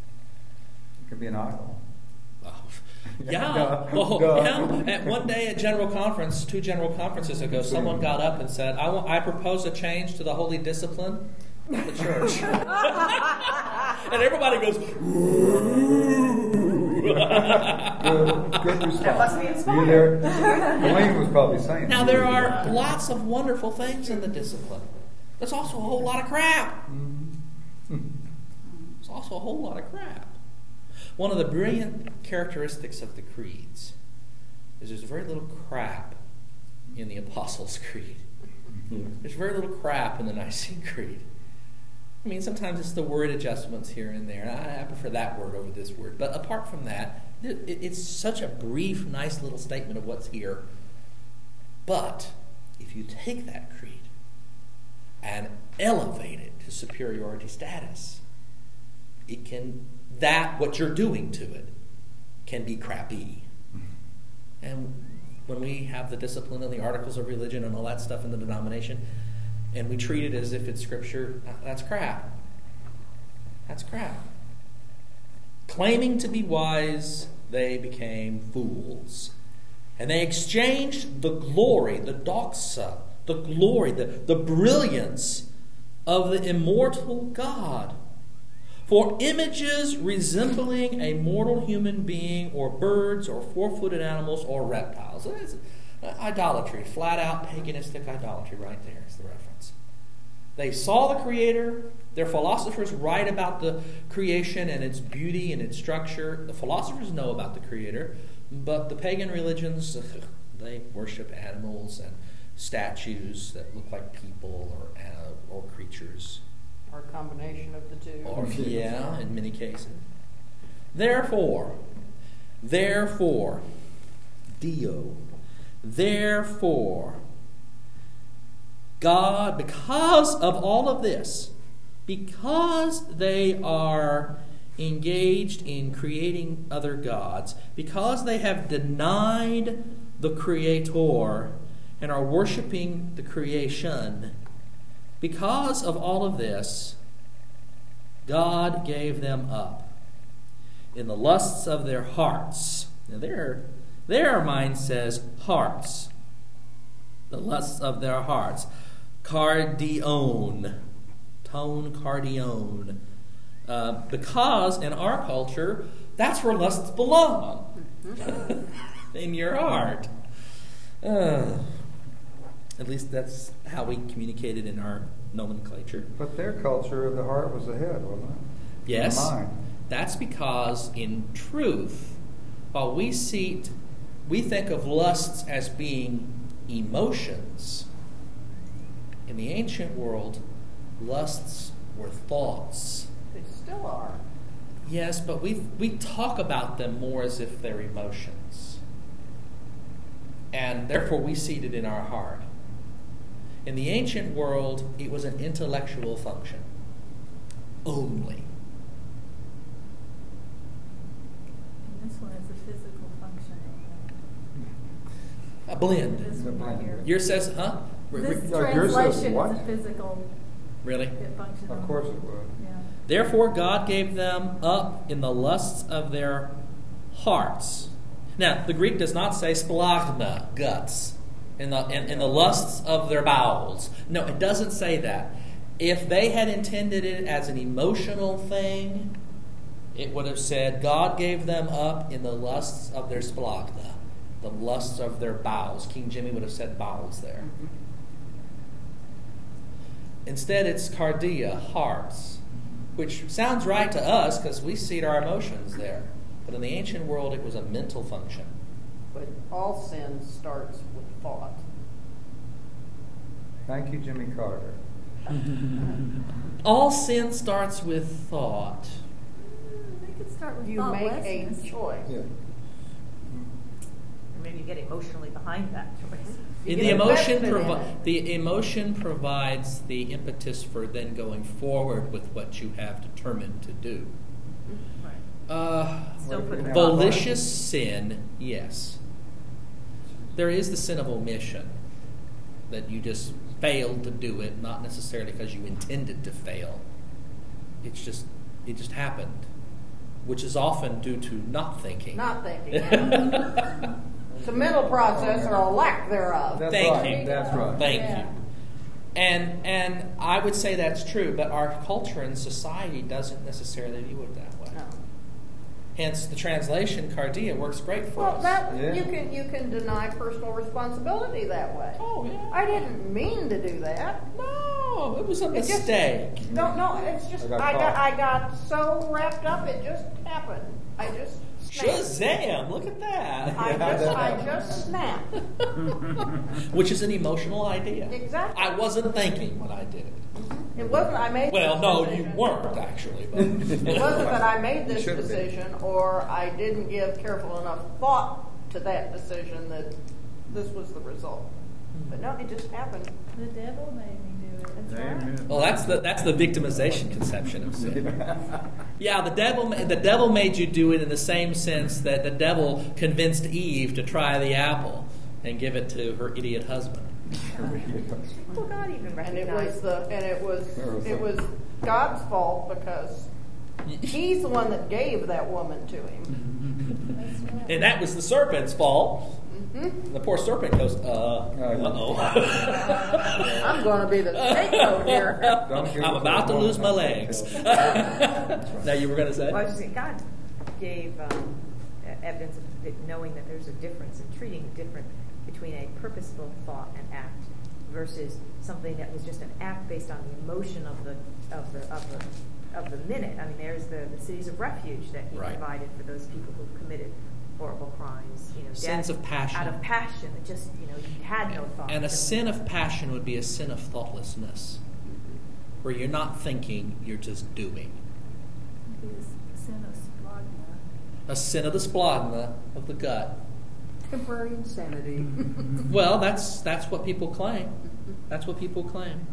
It can be an idol. (laughs) Oh, yeah. Duh. Oh, Duh. yeah. At one day at General Conference, two General Conferences ago, someone got up and said, I, want, I propose a change to the holy discipline of the church. (laughs) and everybody goes, Ooh. good, good response. That must be inspired. You there? Elaine was probably saying. Now, there are lots of wonderful things in the discipline. There's also a whole lot of crap. Mm-hmm. There's also a whole lot of crap. One of the brilliant characteristics of the creeds is there's very little crap in the Apostles' Creed. Mm-hmm. There's very little crap in the Nicene Creed. I mean, sometimes it's the word adjustments here and there. I, I prefer that word over this word. But apart from that, it, it's such a brief, nice little statement of what's here. But if you take that creed and elevate it to superiority status, it can that what you're doing to it can be crappy. Mm-hmm. And when we have the discipline and the articles of religion and all that stuff in the denomination, and we treat it as if it's scripture, uh, that's crap. That's crap. Claiming to be wise, they became fools. And they exchanged the glory, the doxa, the glory, the, the brilliance of the immortal God for images resembling a mortal human being, or birds, or four footed animals, or reptiles. Idolatry, flat out paganistic idolatry, right there is the reference. They saw the Creator. Their philosophers write about the creation and its beauty and its structure. The philosophers know about the Creator, but the pagan religions, (laughs) they worship animals and statues that look like people or, uh, or creatures or a combination of the two. Or, yeah, in many cases. Therefore, therefore, Dio, therefore, God, because of all of this, because they are engaged in creating other gods, because they have denied the Creator and are worshiping the creation, because of all of this, God gave them up in the lusts of their hearts. Now, their, their mind says hearts. The lusts of their hearts. Cardion. Tone Cardione. Uh, because in our culture, that's where lusts belong. (laughs) in your heart. Uh, at least that's how we communicated in our nomenclature. But their culture, the heart was the head, wasn't it? Yes. That's because, in truth, while we see, we think of lusts as being emotions. In the ancient world, lusts were thoughts. They still are. Yes, but we we talk about them more as if they're emotions, and therefore we see it in our heart. In the ancient world, it was an intellectual function only. And this one is a physical function. A blend. This one right here. Yours says, huh? Re- re- This No, yours says translation what? is a physical really? function. Of course it would. Yeah. Therefore, God gave them up in the lusts of their hearts. Now, the Greek does not say splagma, guts, in the, in, in the lusts of their bowels. No, it doesn't say that. If they had intended it as an emotional thing, it would have said, God gave them up in the lusts of their splagma, the lusts of their bowels. King Jimmy would have said bowels there. Mm-hmm. Instead, it's cardia, hearts, which sounds right to us because we see our emotions there. But in the ancient world, it was a mental function. But all sin starts with thought. Thank you, Jimmy Carter. All sin starts with thought. They could start with You make a choice. Yeah. Maybe you get emotionally behind that choice. The emotion provi- the emotion provides the impetus for then going forward with what you have determined to do. Uh, Still put the Malicious sin, yes. There is the sin of omission, that you just failed to do it, not necessarily because you intended to fail. It's just it just happened, which is often due to not thinking. Not thinking. (laughs) (laughs) it's a mental process or a lack thereof. That's Thank right. you. That's right. Thank Yeah. you. And and I would say that's true, but our culture and society doesn't necessarily view it that way. No. Hence, the translation cardia works great for Well, us. that, Yeah. you can, you can deny personal responsibility that way. Oh, yeah. I didn't mean to do that. no, it was a It just- mistake. No, no, it's just, I got I got. I got so wrapped up, it just happened. I just snapped. Shazam! Look at that. I just, I just snapped. (laughs) Which is an emotional idea. Exactly. I wasn't thinking when I did it. It wasn't, I made. Well, this no, decision. you weren't actually. But (laughs) It wasn't that I made this Should've been. decision, or I didn't give careful enough thought to that decision that this was the result. Hmm. But no, it just happened. The devil made me do it. That's right. Amen. Well, that's the that's the victimization conception of sin. (laughs) Yeah, the devil the devil made you do it in the same sense that the devil convinced Eve to try the apple and give it to her idiot husband. Well, God even And it was recognized the, and it was, it was God's fault because (laughs) he's the one that gave that woman to him. And that was the serpent's fault. Mm-hmm. The poor serpent goes, uh, uh (laughs) (laughs) I'm gonna be the scapegoat here. I'm about to lose my legs. now (laughs) you were going to say? Well, I was just saying, God gave um, evidence of knowing that there's a difference in treating different between a purposeful thought and act versus something that was just an act based on the emotion of the of the of the of the minute. I mean, there's the, the cities of refuge that He Right. provided for those people who committed horrible crimes. You know, Sins death of passion. out of passion that just you know you had no thought. And a sin of passion would be a sin of thoughtlessness, where you're not thinking, you're just doing. Be a sin of splagna. A sin of the splagna of the gut. Temporary insanity. Well, that's that's what people claim. That's what people claim.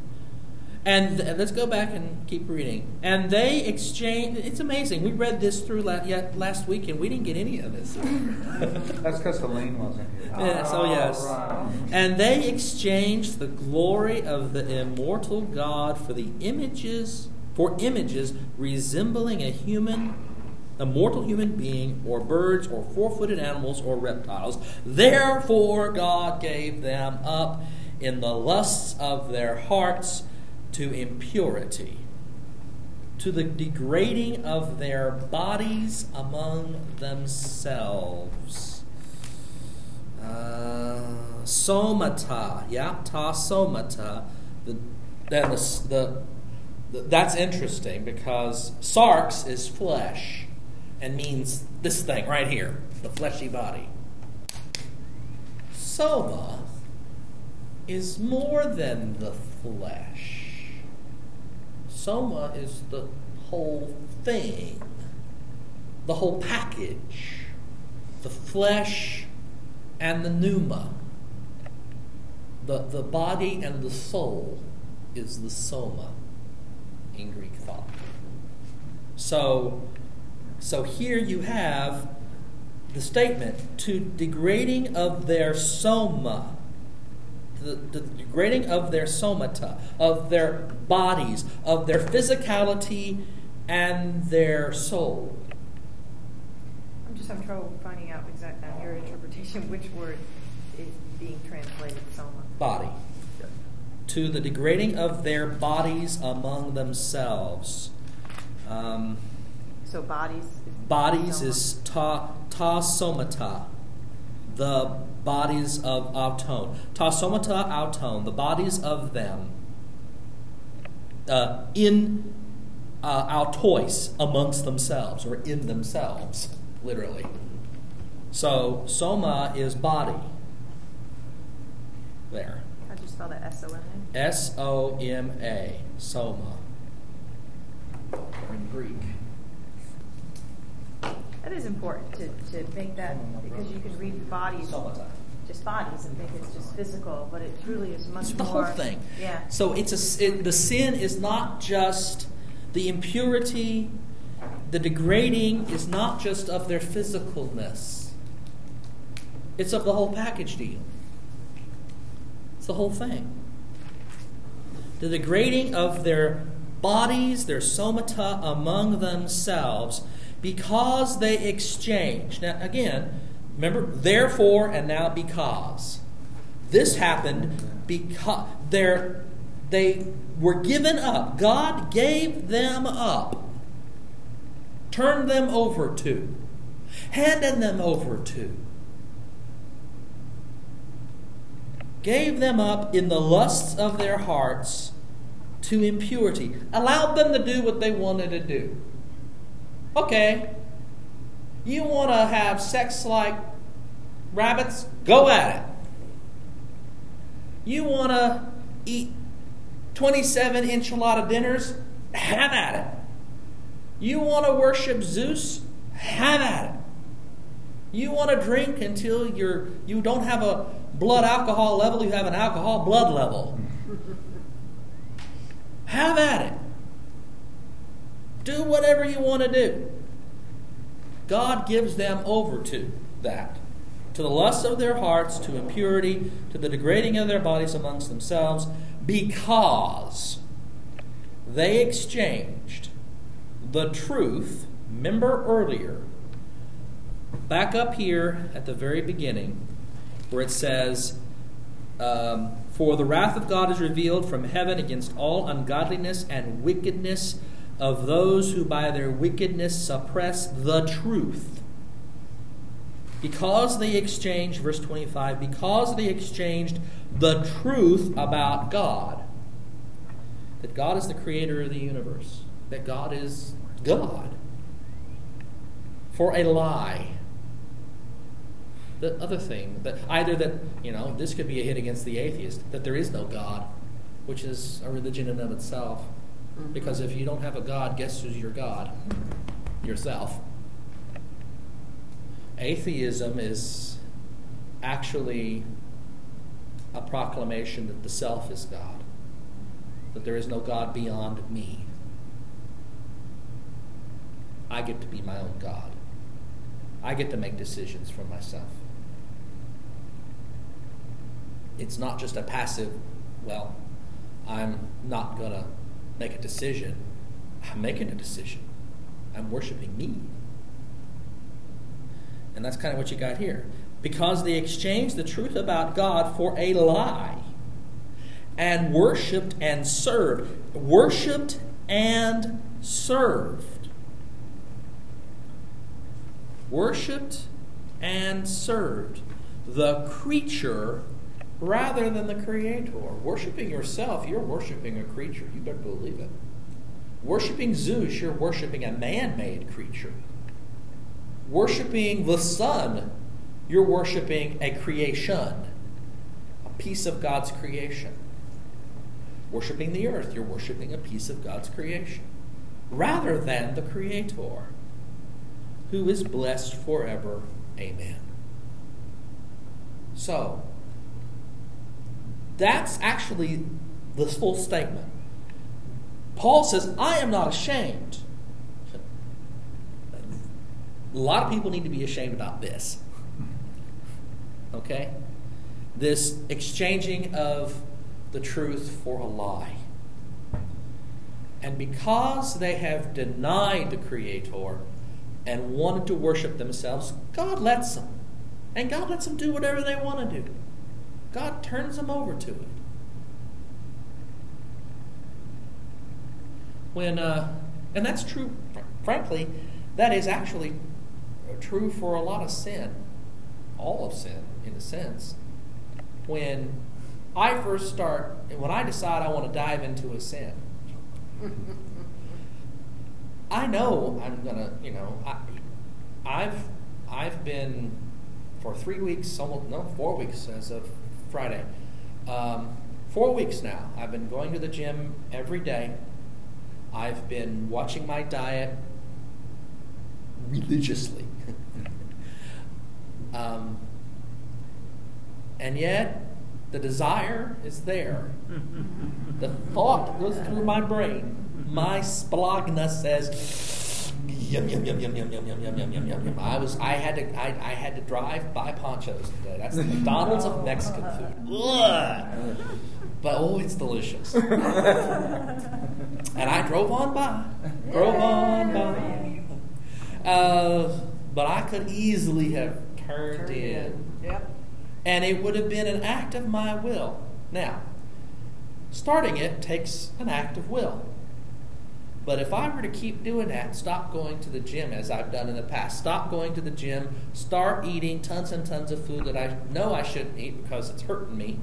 And th- let's go back and keep reading. And they exchange. It's amazing. We read this through la- yet last week, and we didn't get any of this. (laughs) That's because Helene wasn't here. Yes, oh, yes. Right. And they exchanged the glory of the immortal God for the images for images resembling a human a mortal human being or birds or four-footed animals or reptiles. Therefore God gave them up in the lusts of their hearts to impurity to the degrading of their bodies among themselves. Uh, somata, yeah, ta somata. The, then the, the, the, that's interesting because sarx is flesh and means this thing right here, the fleshy body. Soma is more than the flesh. Soma is the whole thing, the whole package, the flesh and the pneuma. The, the body and the soul is the soma in Greek thought. So, so here you have the statement to degrading of their soma the, the degrading of their somata, of their bodies, of their physicality and their soul. I'm just having trouble finding out exactly on your interpretation which word is being translated soma. Body. To the degrading of their bodies among themselves. Um, So bodies. Is bodies soma. is ta, ta somata, the bodies of auton. Ta somata auton, the bodies of them. Uh, in uh, autois, amongst themselves, or in themselves, literally. So soma is body. There. How'd you spell that? S O M A. S O M A, soma. In Greek. That is important to, to make that because you can read bodies, just bodies, and think it's just physical, but it truly is much It's the more. whole thing. Yeah. So it's a it, the sin is not just the impurity, the degrading is not just of their physicalness. It's of the whole package deal. It's the whole thing. The degrading of their bodies, their somata among themselves, because they exchanged. Now, again, remember, therefore and now because. This happened because they were given up. God gave them up, turned them over to handed them over to, gave them up in the lusts of their hearts to impurity, allowed them to do what they wanted to do. Okay, you want to have sex like rabbits? Go at it. You want to eat 27 enchilada dinners? Have at it. You want to worship Zeus? Have at it. You want to drink until you're you don't have a blood alcohol level, you have an alcohol blood level. (laughs) have at it. Do whatever you want to do. God gives them over to that, to the lusts of their hearts, to impurity, to the degrading of their bodies amongst themselves, because they exchanged the truth. Remember earlier, back up here at the very beginning, where it says, um, For the wrath of God is revealed from heaven against all ungodliness and wickedness of those who by their wickedness suppress the truth. Because they exchanged, verse 25, because they exchanged the truth about God, that God is the creator of the universe, that God is God, for a lie. The other thing, that either that, you know, this could be a hit against the atheist, that there is no God, which is a religion in and of itself. Because if you don't have a God, guess who's your God? Yourself. Atheism is actually a proclamation that the self is God, that there is no God beyond me. I get to be my own God. I get to make decisions for myself. It's not just a passive, well, I'm not going to make a decision. I'm making a decision. I'm worshiping me. And that's kind of what you got here. Because they exchanged the truth about God for a lie and worshiped and served. Worshiped and served. Worshiped and served the creature rather than the creator. Worshipping yourself, you're worshiping a creature. You better believe it. Worshipping Zeus, you're worshiping a man made creature. Worshipping the sun, you're worshiping a creation, a piece of God's creation. Worshipping the earth, you're worshiping a piece of God's creation, rather than the creator, who is blessed forever. Amen. So, that's actually the full statement. Paul says, I am not ashamed. A lot of people need to be ashamed about this. Okay? This exchanging of the truth for a lie. And because they have denied the Creator and wanted to worship themselves, God lets them. And God lets them do whatever they want to do. God turns them over to it. When, uh, and that's true, frankly, that is actually true for a lot of sin, all of sin, in a sense. When I first start, when I decide I want to dive into a sin, I know I'm gonna, you know, I, I've I've been for three weeks, almost no, four weeks as of Friday. Um, four weeks now. I've been going to the gym every day. I've been watching my diet religiously. (laughs) um, and yet, the desire is there. the thought goes through my brain. My splagna says, yum yum yum yum yum yum yum yum yum yum yum yum. I was I had to I, I had to drive by Panchos today. That's the McDonald's of Mexican food. Ugh. But oh, it's delicious. and I drove on by, drove on by. Uh, but I could easily have turned in. Yep. And it would have been an act of my will. Now, starting it takes an act of will. But if I were to keep doing that, stop going to the gym as I've done in the past, stop going to the gym, start eating tons and tons of food that I know I shouldn't eat because it's hurting me,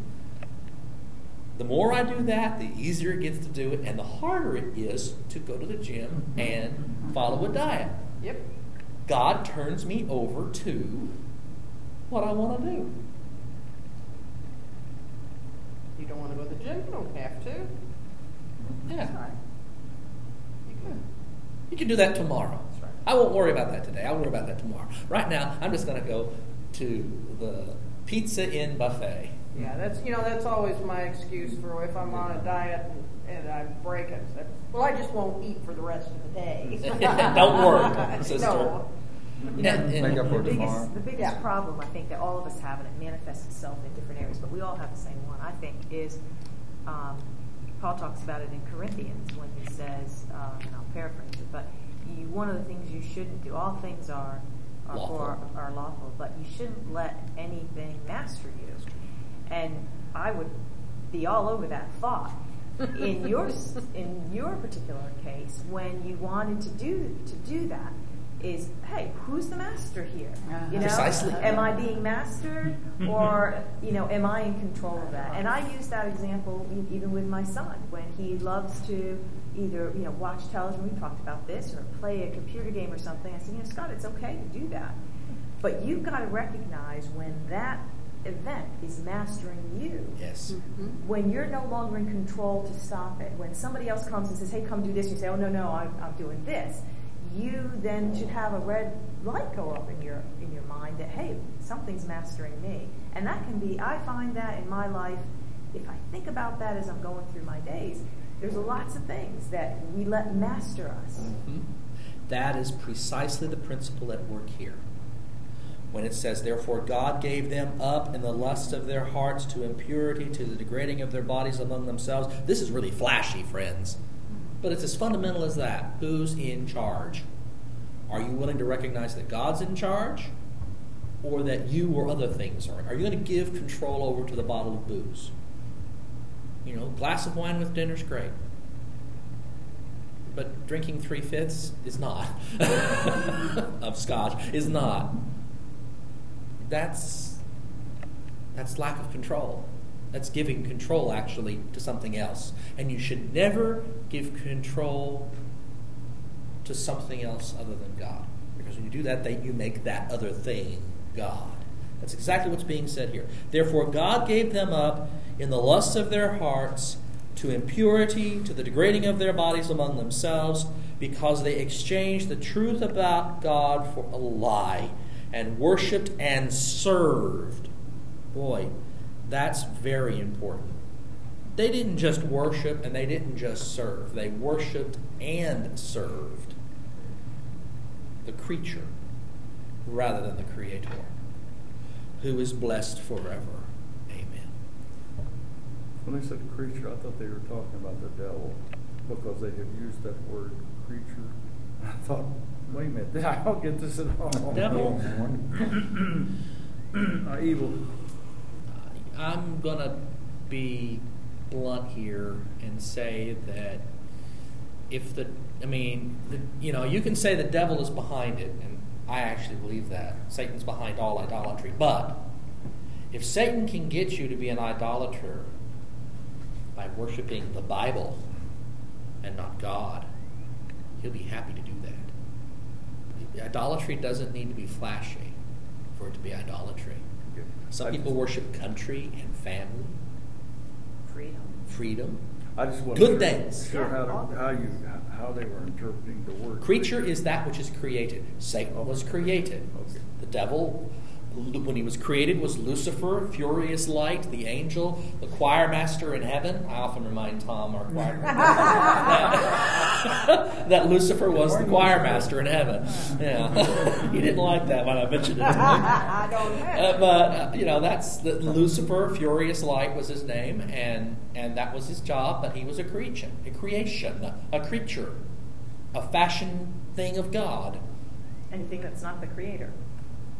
the more I do that, the easier it gets to do it, and the harder it is to go to the gym and follow a diet. Yep. God turns me over to what I want to do. You don't want to go to the gym, you don't have to. Yeah. That's right. You can. You can do that tomorrow. Right. I won't worry about that today. I'll worry about that tomorrow. Right now, I'm just going to go to the Pizza Inn buffet. Yeah, that's, you know, that's always my excuse for if I'm on a diet and, and I break it. It's Well, I just won't eat for the rest of the day. (laughs) Don't work, sister. No. And- and- Make The it tomorrow. biggest, the biggest Yeah. problem I think that all of us have, and it manifests itself in different areas, but we all have the same one, I think, is um, Paul talks about it in Corinthians when he says, uh, and I'll paraphrase it, but you, one of the things you shouldn't do, all things are, are, Lawful. For, are lawful, but you shouldn't let anything master you. And I would be all over that thought. In (laughs) your in your particular case, when you wanted to do to do that, is hey, who's the master here? Uh-huh. You know, Precisely. am I being mastered, or you know, am I in control of that? And I use that example e- even with my son when he loves to either you know watch television. We talked about this, or play a computer game or something. I said, you know, Scott, it's okay to do that, but you've got to recognize when that event is mastering you Yes. Mm-hmm. when you're no longer in control to stop it, when somebody else comes and says, "Hey, come do this," you say, "Oh no, no, I'm, I'm doing this." You then should have a red light go up in your in your mind that, "Hey, something's mastering me," and that can be. I find that in my life, if I think about that as I'm going through my days, there's lots of things that we let master us. Mhm. That is precisely the principle at work here. When it says, Therefore God gave them up in the lust of their hearts to impurity, to the degrading of their bodies among themselves. This is really flashy, friends. But it's as fundamental as that. Who's in charge? Are you willing to recognize that God's in charge? Or that you or other things are? Are you going to give control over to the bottle of booze? You know, glass of wine with dinner's great but drinking three fifths is not (laughs) of scotch is not. That's that's lack of control. That's giving control actually to something else, and you should never give control to something else other than God, because when you do that, you make that other thing God. That's exactly what's being said here. Therefore, God gave them up in the lusts of their hearts to impurity, to the degrading of their bodies among themselves, because they exchanged the truth about God for a lie, and worshipped and served. Boy, that's very important. They didn't just worship and they didn't just serve, they worshiped and served the creature rather than the Creator, who is blessed forever. Amen. When they said creature, I thought they were talking about the devil because they had used that word creature. (laughs) I thought, wait a minute, (laughs) I don't get this at all. Devil? (clears throat) Evil. I'm to be blunt here and say that if the, I mean, the, you know, you can say the devil is behind it, and I actually believe that. Satan's behind all idolatry. But if Satan can get you to be an idolater by worshiping the Bible and not God, he'll be happy to do that. Idolatry doesn't need to be flashy for it to be idolatry. Some I people worship country and family, Freedom. freedom. I just wasn't Good sure, things. sure how, to, how you how they were interpreting the word Creature is that which is created. Satan was created. Okay. The devil, when he was created, was Lucifer, furious light, the angel, the choir master in heaven. I often remind Tom, our choir (laughs) that, that Lucifer was the choir master in heaven. Yeah, (laughs) he didn't like that when I mentioned it to him. (laughs) I don't know. Uh, but uh, you know that's the Lucifer, furious light was his name, and and that was his job. But he was a creature, a creation, a creature, a fashioned thing of God. Anything that's not the creator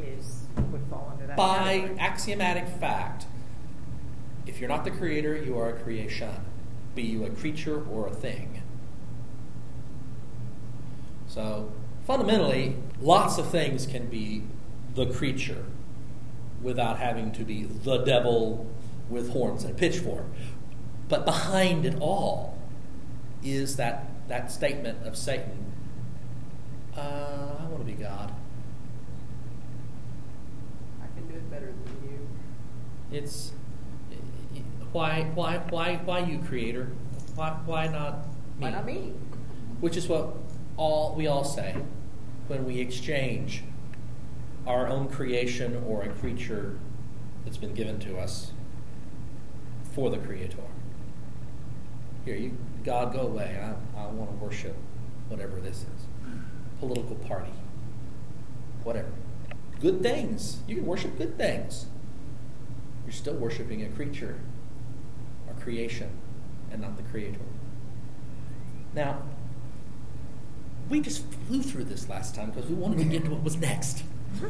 is would fall under that. By category. axiomatic fact, if you're not the creator, you are a creation. Be you a creature or a thing. So, fundamentally, lots of things can be the creature without having to be the devil with horns and a pitchfork. But behind it all is that, that statement of Satan uh, I want to be God. I can do it better than you. It's why, why, why, why you, Creator? Why, why not me? Why not me? Which is what all we all say when we exchange our own creation or a creature that's been given to us for the Creator. Here, you, God, go away. I, I want to worship whatever this is. Political party. Whatever. Good things. You can worship good things. You're still worshiping a creature, a creation, and not the Creator. Now, we just flew through this last time because we wanted to get to what was next. (laughs)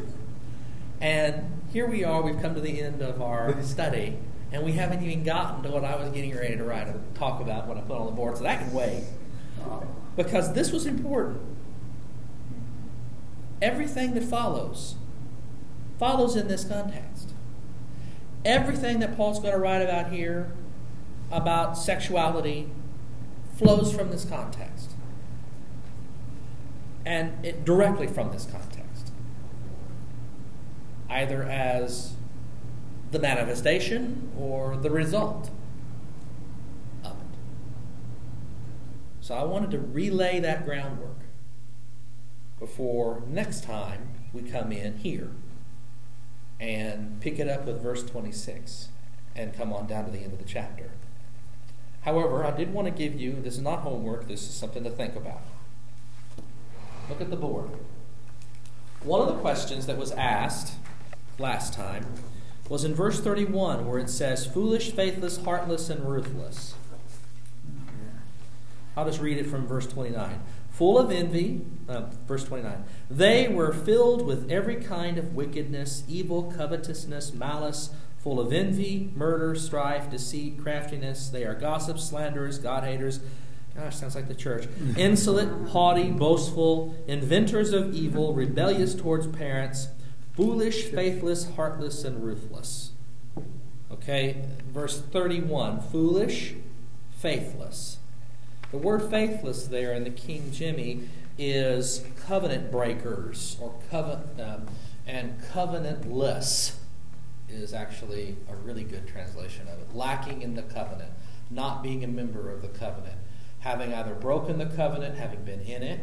And here we are, we've come to the end of our study, and we haven't even gotten to what I was getting ready to write and talk about when I put on the board, so that can wait. Because this was important. Everything that follows follows in this context. Everything that Paul's going to write about here about sexuality flows from this context. And it directly from this context. Either as the manifestation or the result of it. So I wanted to relay that groundwork before next time we come in here and pick it up with verse 26 and come on down to the end of the chapter. However, I did want to give you this is not homework, this is something to think about. Look at the board. One of the questions that was asked last time was in verse 31, where it says, Foolish, faithless, heartless, and ruthless. I'll just read it from verse 29. Full of envy, uh, verse 29. They were filled with every kind of wickedness, evil, covetousness, malice, full of envy, murder, strife, deceit, craftiness. They are gossips, slanderers, God haters. Gosh, sounds like the church. (laughs) Insolent, haughty, boastful, inventors of evil, rebellious towards parents, foolish, faithless, heartless, and ruthless. Okay, verse 31 foolish, faithless. The word faithless there in the King Jimmy is covenant breakers or covenant um, and covenantless is actually a really good translation of it. Lacking in the covenant, not being a member of the covenant, having either broken the covenant, having been in it,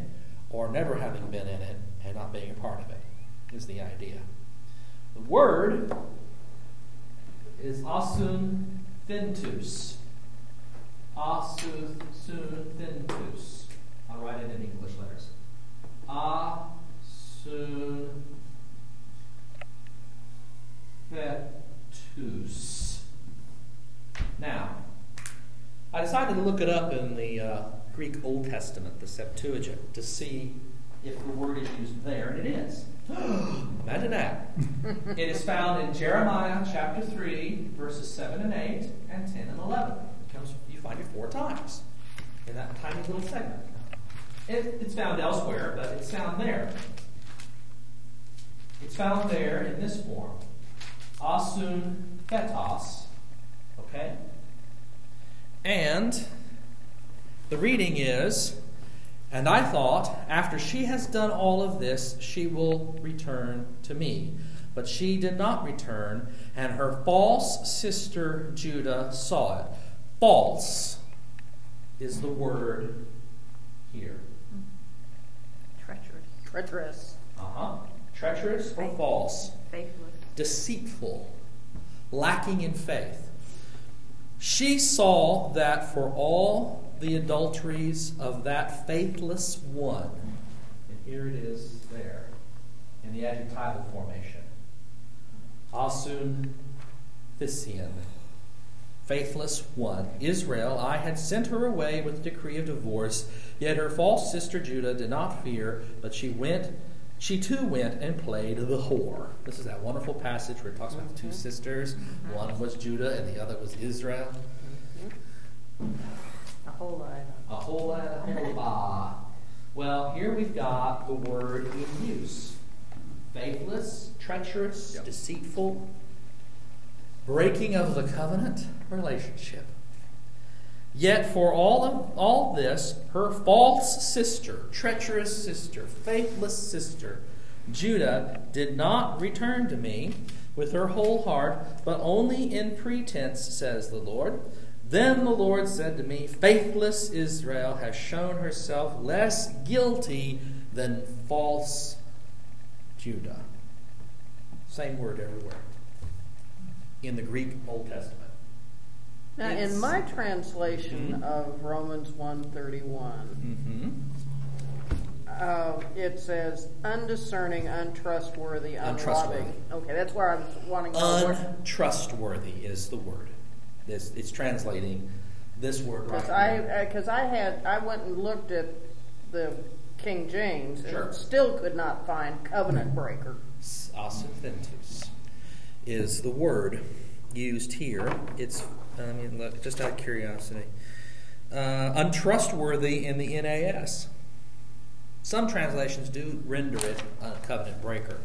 or never having been in it and not being a part of it, is the idea. The word is asun thentus. Asun thentus. I'll write it in English letters. Asun fetus. Now, I decided to look it up in the uh, Greek Old Testament, the Septuagint, to see if the word is used there, and it is. (gasps) Imagine that. (laughs) it is found in Jeremiah chapter 3, verses 7 and 8, and 10 and 11. It comes, you find it four times in that tiny little segment. It, it's found elsewhere, but it's found there. It's found there in this form asun fetos. Okay? And the reading is And I thought, after she has done all of this, she will return to me. But she did not return, and her false sister Judah saw it. False is the word here. Treacherous. Treacherous. Uh huh. Treacherous or false? Faithless. Deceitful. Lacking in faith. She saw that for all the adulteries of that faithless one, and here it is there in the adjectival formation, Asun Thisian, faithless one, Israel, I had sent her away with a decree of divorce, yet her false sister Judah did not fear, but she went she too went and played the whore. This is that wonderful passage where it talks about the two mm-hmm. sisters. Mm-hmm. One was Judah and the other was Israel. Mm-hmm. A whole lot. A whole lot, a whole lot. Well, here we've got the word in use faithless, treacherous, Yep. deceitful, breaking of the covenant relationship. Yet for all of all this, her false sister, treacherous sister, faithless sister, Judah, did not return to me with her whole heart, but only in pretense, says the Lord. Then the Lord said to me, Faithless Israel has shown herself less guilty than false Judah. Same word everywhere in the Greek Old Testament. Now, It's- in my translation Mhm. of Romans 131, Mm-hmm. uh, it says undiscerning, untrustworthy, Untrustworthy. unloving. Okay, that's where I'm wanting to Untrustworthy is the word. This, it's translating this word right Because I, because I had, I went and looked at the King James Sure. and still could not find covenant breaker. Is the word used here. It's, I mean, look, just out of curiosity. Uh, untrustworthy in the NAS. Some translations do render it a covenant breaker.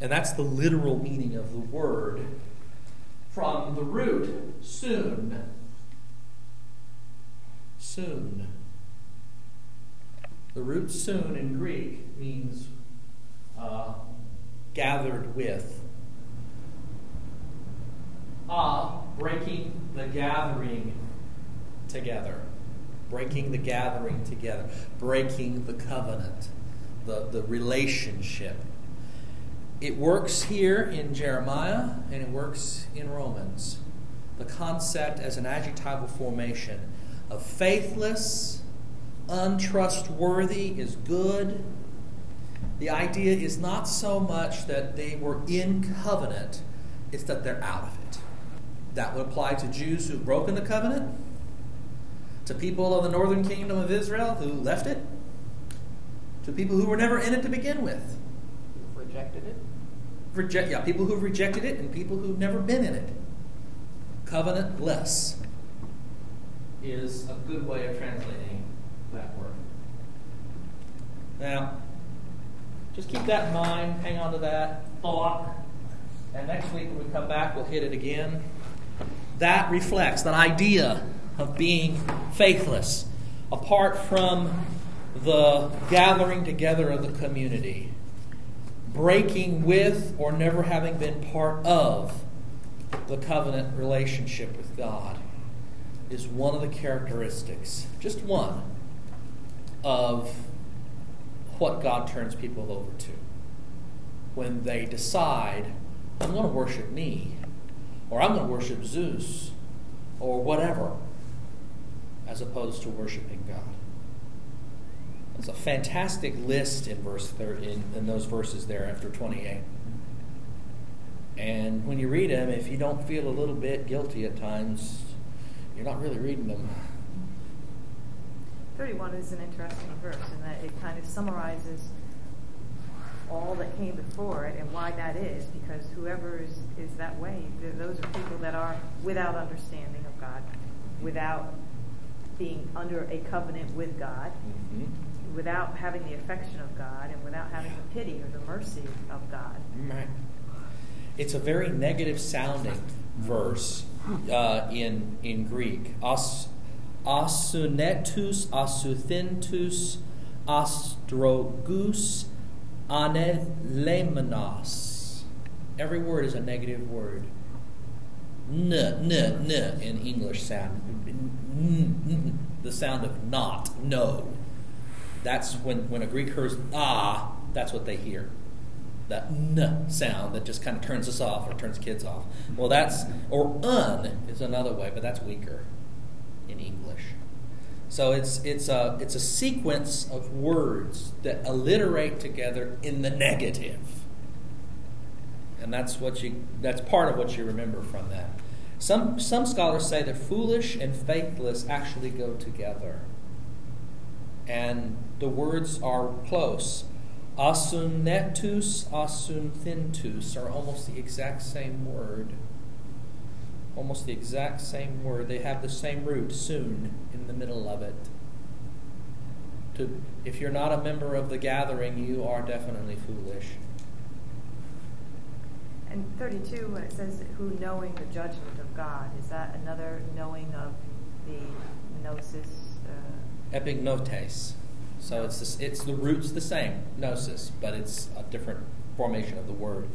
And that's the literal meaning of the word from the root soon. Soon. The root soon in Greek means uh, gathered with. Ah, breaking the gathering together. Breaking the gathering together. Breaking the covenant, the, the relationship. It works here in Jeremiah and it works in Romans. The concept as an adjectival formation of faithless, untrustworthy is good. The idea is not so much that they were in covenant, it's that they're out of. That would apply to Jews who've broken the covenant, to people of the northern kingdom of Israel who left it, to people who were never in it to begin with. Who've rejected it. Reject, yeah, people who've rejected it and people who've never been in it. Covenantless is a good way of translating that word. Now, just keep that in mind, hang on to that thought, and next week when we come back, we'll hit it again. That reflects that idea of being faithless, apart from the gathering together of the community, breaking with or never having been part of the covenant relationship with God is one of the characteristics, just one, of what God turns people over to. When they decide, I'm going to worship me, or I'm going to worship Zeus, or whatever, as opposed to worshiping God. It's a fantastic list in verse 30, in, in those verses there after 28. And when you read them, if you don't feel a little bit guilty at times, you're not really reading them. 31 is an interesting verse in that it kind of summarizes all that came before it and why that is, because whoever is, is that way, those are people that are without understanding of God, without being under a covenant with God, without having the affection of God, and without having the pity or the mercy of God. Right. It's a very negative sounding verse uh, in in Greek. As, asunetus, asuthintus, astrogus, anelemenos. Every word is a negative word. N, n, n in English sound. N, n, the sound of not, no. That's when, when a Greek hears ah, that's what they hear. That n sound that just kind of turns us off or turns kids off. Well, that's, or un is another way, but that's weaker in English. So it's, it's, a, it's a sequence of words that alliterate together in the negative. And that's what you that's part of what you remember from that. Some some scholars say that foolish and faithless actually go together. And the words are close. Asunetus, asunthintus are almost the exact same word. Almost the exact same word. They have the same root, soon, in the middle of it. To, if you're not a member of the gathering, you are definitely foolish. And 32, when it says, who knowing the judgment of God, is that another knowing of the gnosis? Uh, Epignotes. So it's the, it's the root's the same, gnosis, but it's a different formation of the word.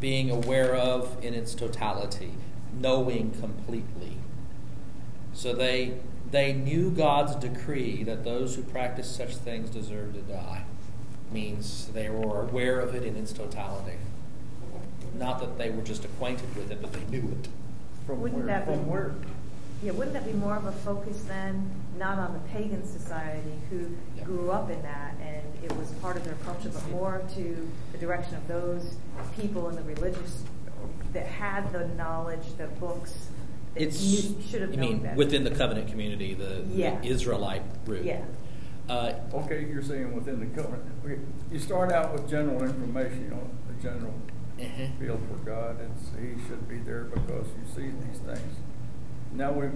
Being aware of in its totality, knowing completely. So they they knew God's decree that those who practice such things deserve to die. Means they were aware of it in its totality. Not that they were just acquainted with it, but they knew it. From Wouldn't where? that be- From where? Yeah, wouldn't that be more of a focus then, not on the pagan society who Yeah. grew up in that and it was part of their culture, but more to the direction of those people in the religious that had the knowledge, the books, that It's knew, should have you known mean better. within the covenant community, the, Yeah. the Israelite root. Yeah. Uh, Okay, you're saying within the covenant. Okay, You start out with general information, you know, the general Mhm. feel for God, and He should be there because you see these things. Now we've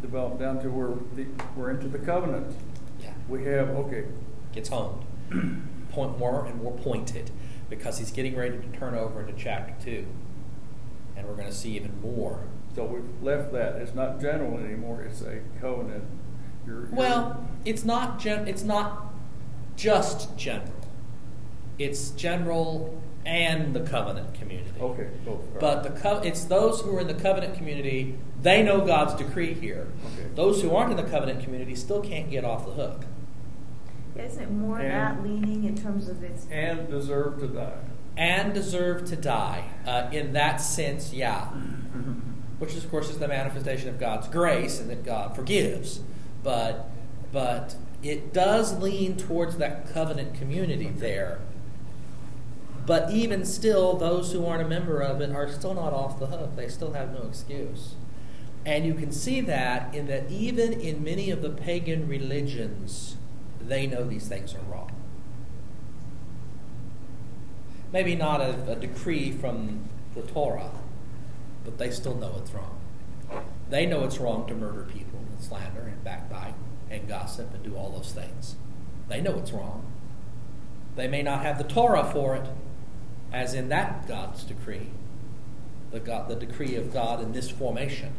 developed down to where the, we're into the covenant. yeah. We have, okay, gets honed, (clears throat) point more and more pointed, because he's getting ready to turn over into chapter two, and we're going to see even more. so we've left that. It's not general anymore, it's a covenant. You're- you're- Well, it's not gen- it's not just general. It's general and the covenant community. Okay, both. all But the co- it's those who are in the covenant community, they know God's decree here. Okay. Those who aren't in the covenant community still can't get off the hook. Isn't it more And- that leaning in terms of its And deserve to die. And deserve to die. Uh, in that sense, yeah. Which, of course, is the manifestation of God's grace and that God forgives. But, but it does lean towards that covenant community there. But even still, those who aren't a member of it are still not off the hook. They still have no excuse. And you can see that in that even in many of the pagan religions, they know these things are wrong maybe not a, a decree from the Torah, but they still know it's wrong. They know it's wrong to murder people and slander and backbite and gossip and do all those things. They know it's wrong. They may not have the Torah for it, as in that God's decree, the, God, the decree of God in this formation,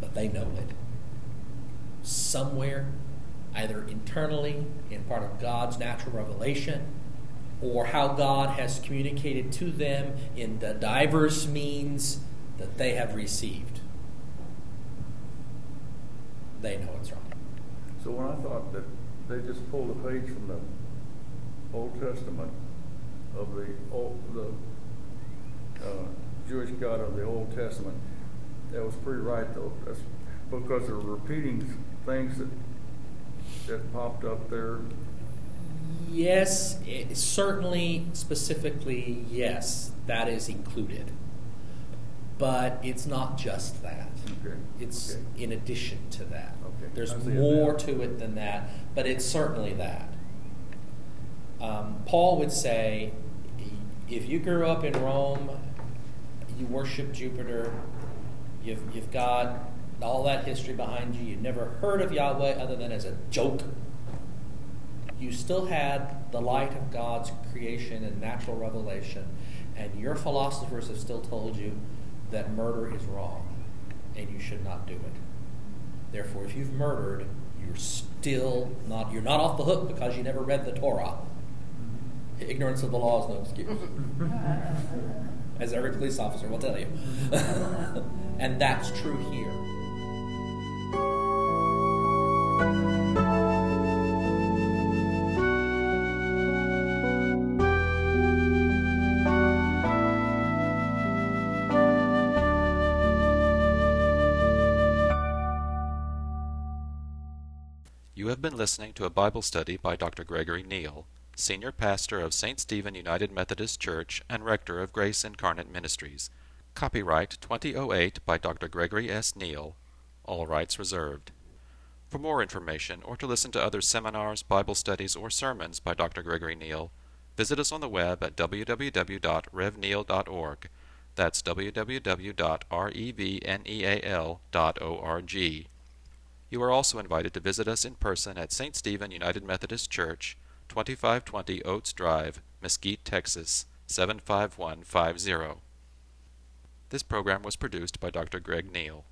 but they know it. Somewhere, either internally, in part of God's natural revelation, or how God has communicated to them in the diverse means that they have received. They know it's wrong. So when I thought that they just pulled a page from the Old Testament of the old, the uh, Jewish God of the Old Testament, that was pretty right though. That's because they're repeating things that that popped up there. Yes, it, certainly, specifically, yes, that is included. But it's not just that. Okay. It's okay. in addition to that. Okay, There's I see it more now. to it than that, but it's certainly that. Um, Paul would say if you grew up in Rome, you worship Jupiter, you've, you've got all that history behind you, you've never heard of Yahweh other than as a joke, you still had the light of God's creation and natural revelation, and your philosophers have still told you that murder is wrong and you should not do it. Therefore, if you've murdered, you're still not you're not off the hook because you never read the Torah. Ignorance of the law is no excuse. (laughs) As every police officer will tell you. (laughs) and that's true here. Have been listening to a Bible study by Dr. Gregory Neal, Senior Pastor of St. Stephen United Methodist Church and Rector of Grace Incarnate Ministries. Copyright 2008 by Dr. Gregory S. Neal. All rights reserved. For more information or to listen to other seminars, Bible studies, or sermons by Dr. Gregory Neal, visit us on the web at www.revneal.org. That's www.revneal.org. You are also invited to visit us in person at St. Stephen United Methodist Church, 2520 Oates Drive, Mesquite, Texas 75150. This program was produced by Dr. Greg Neal.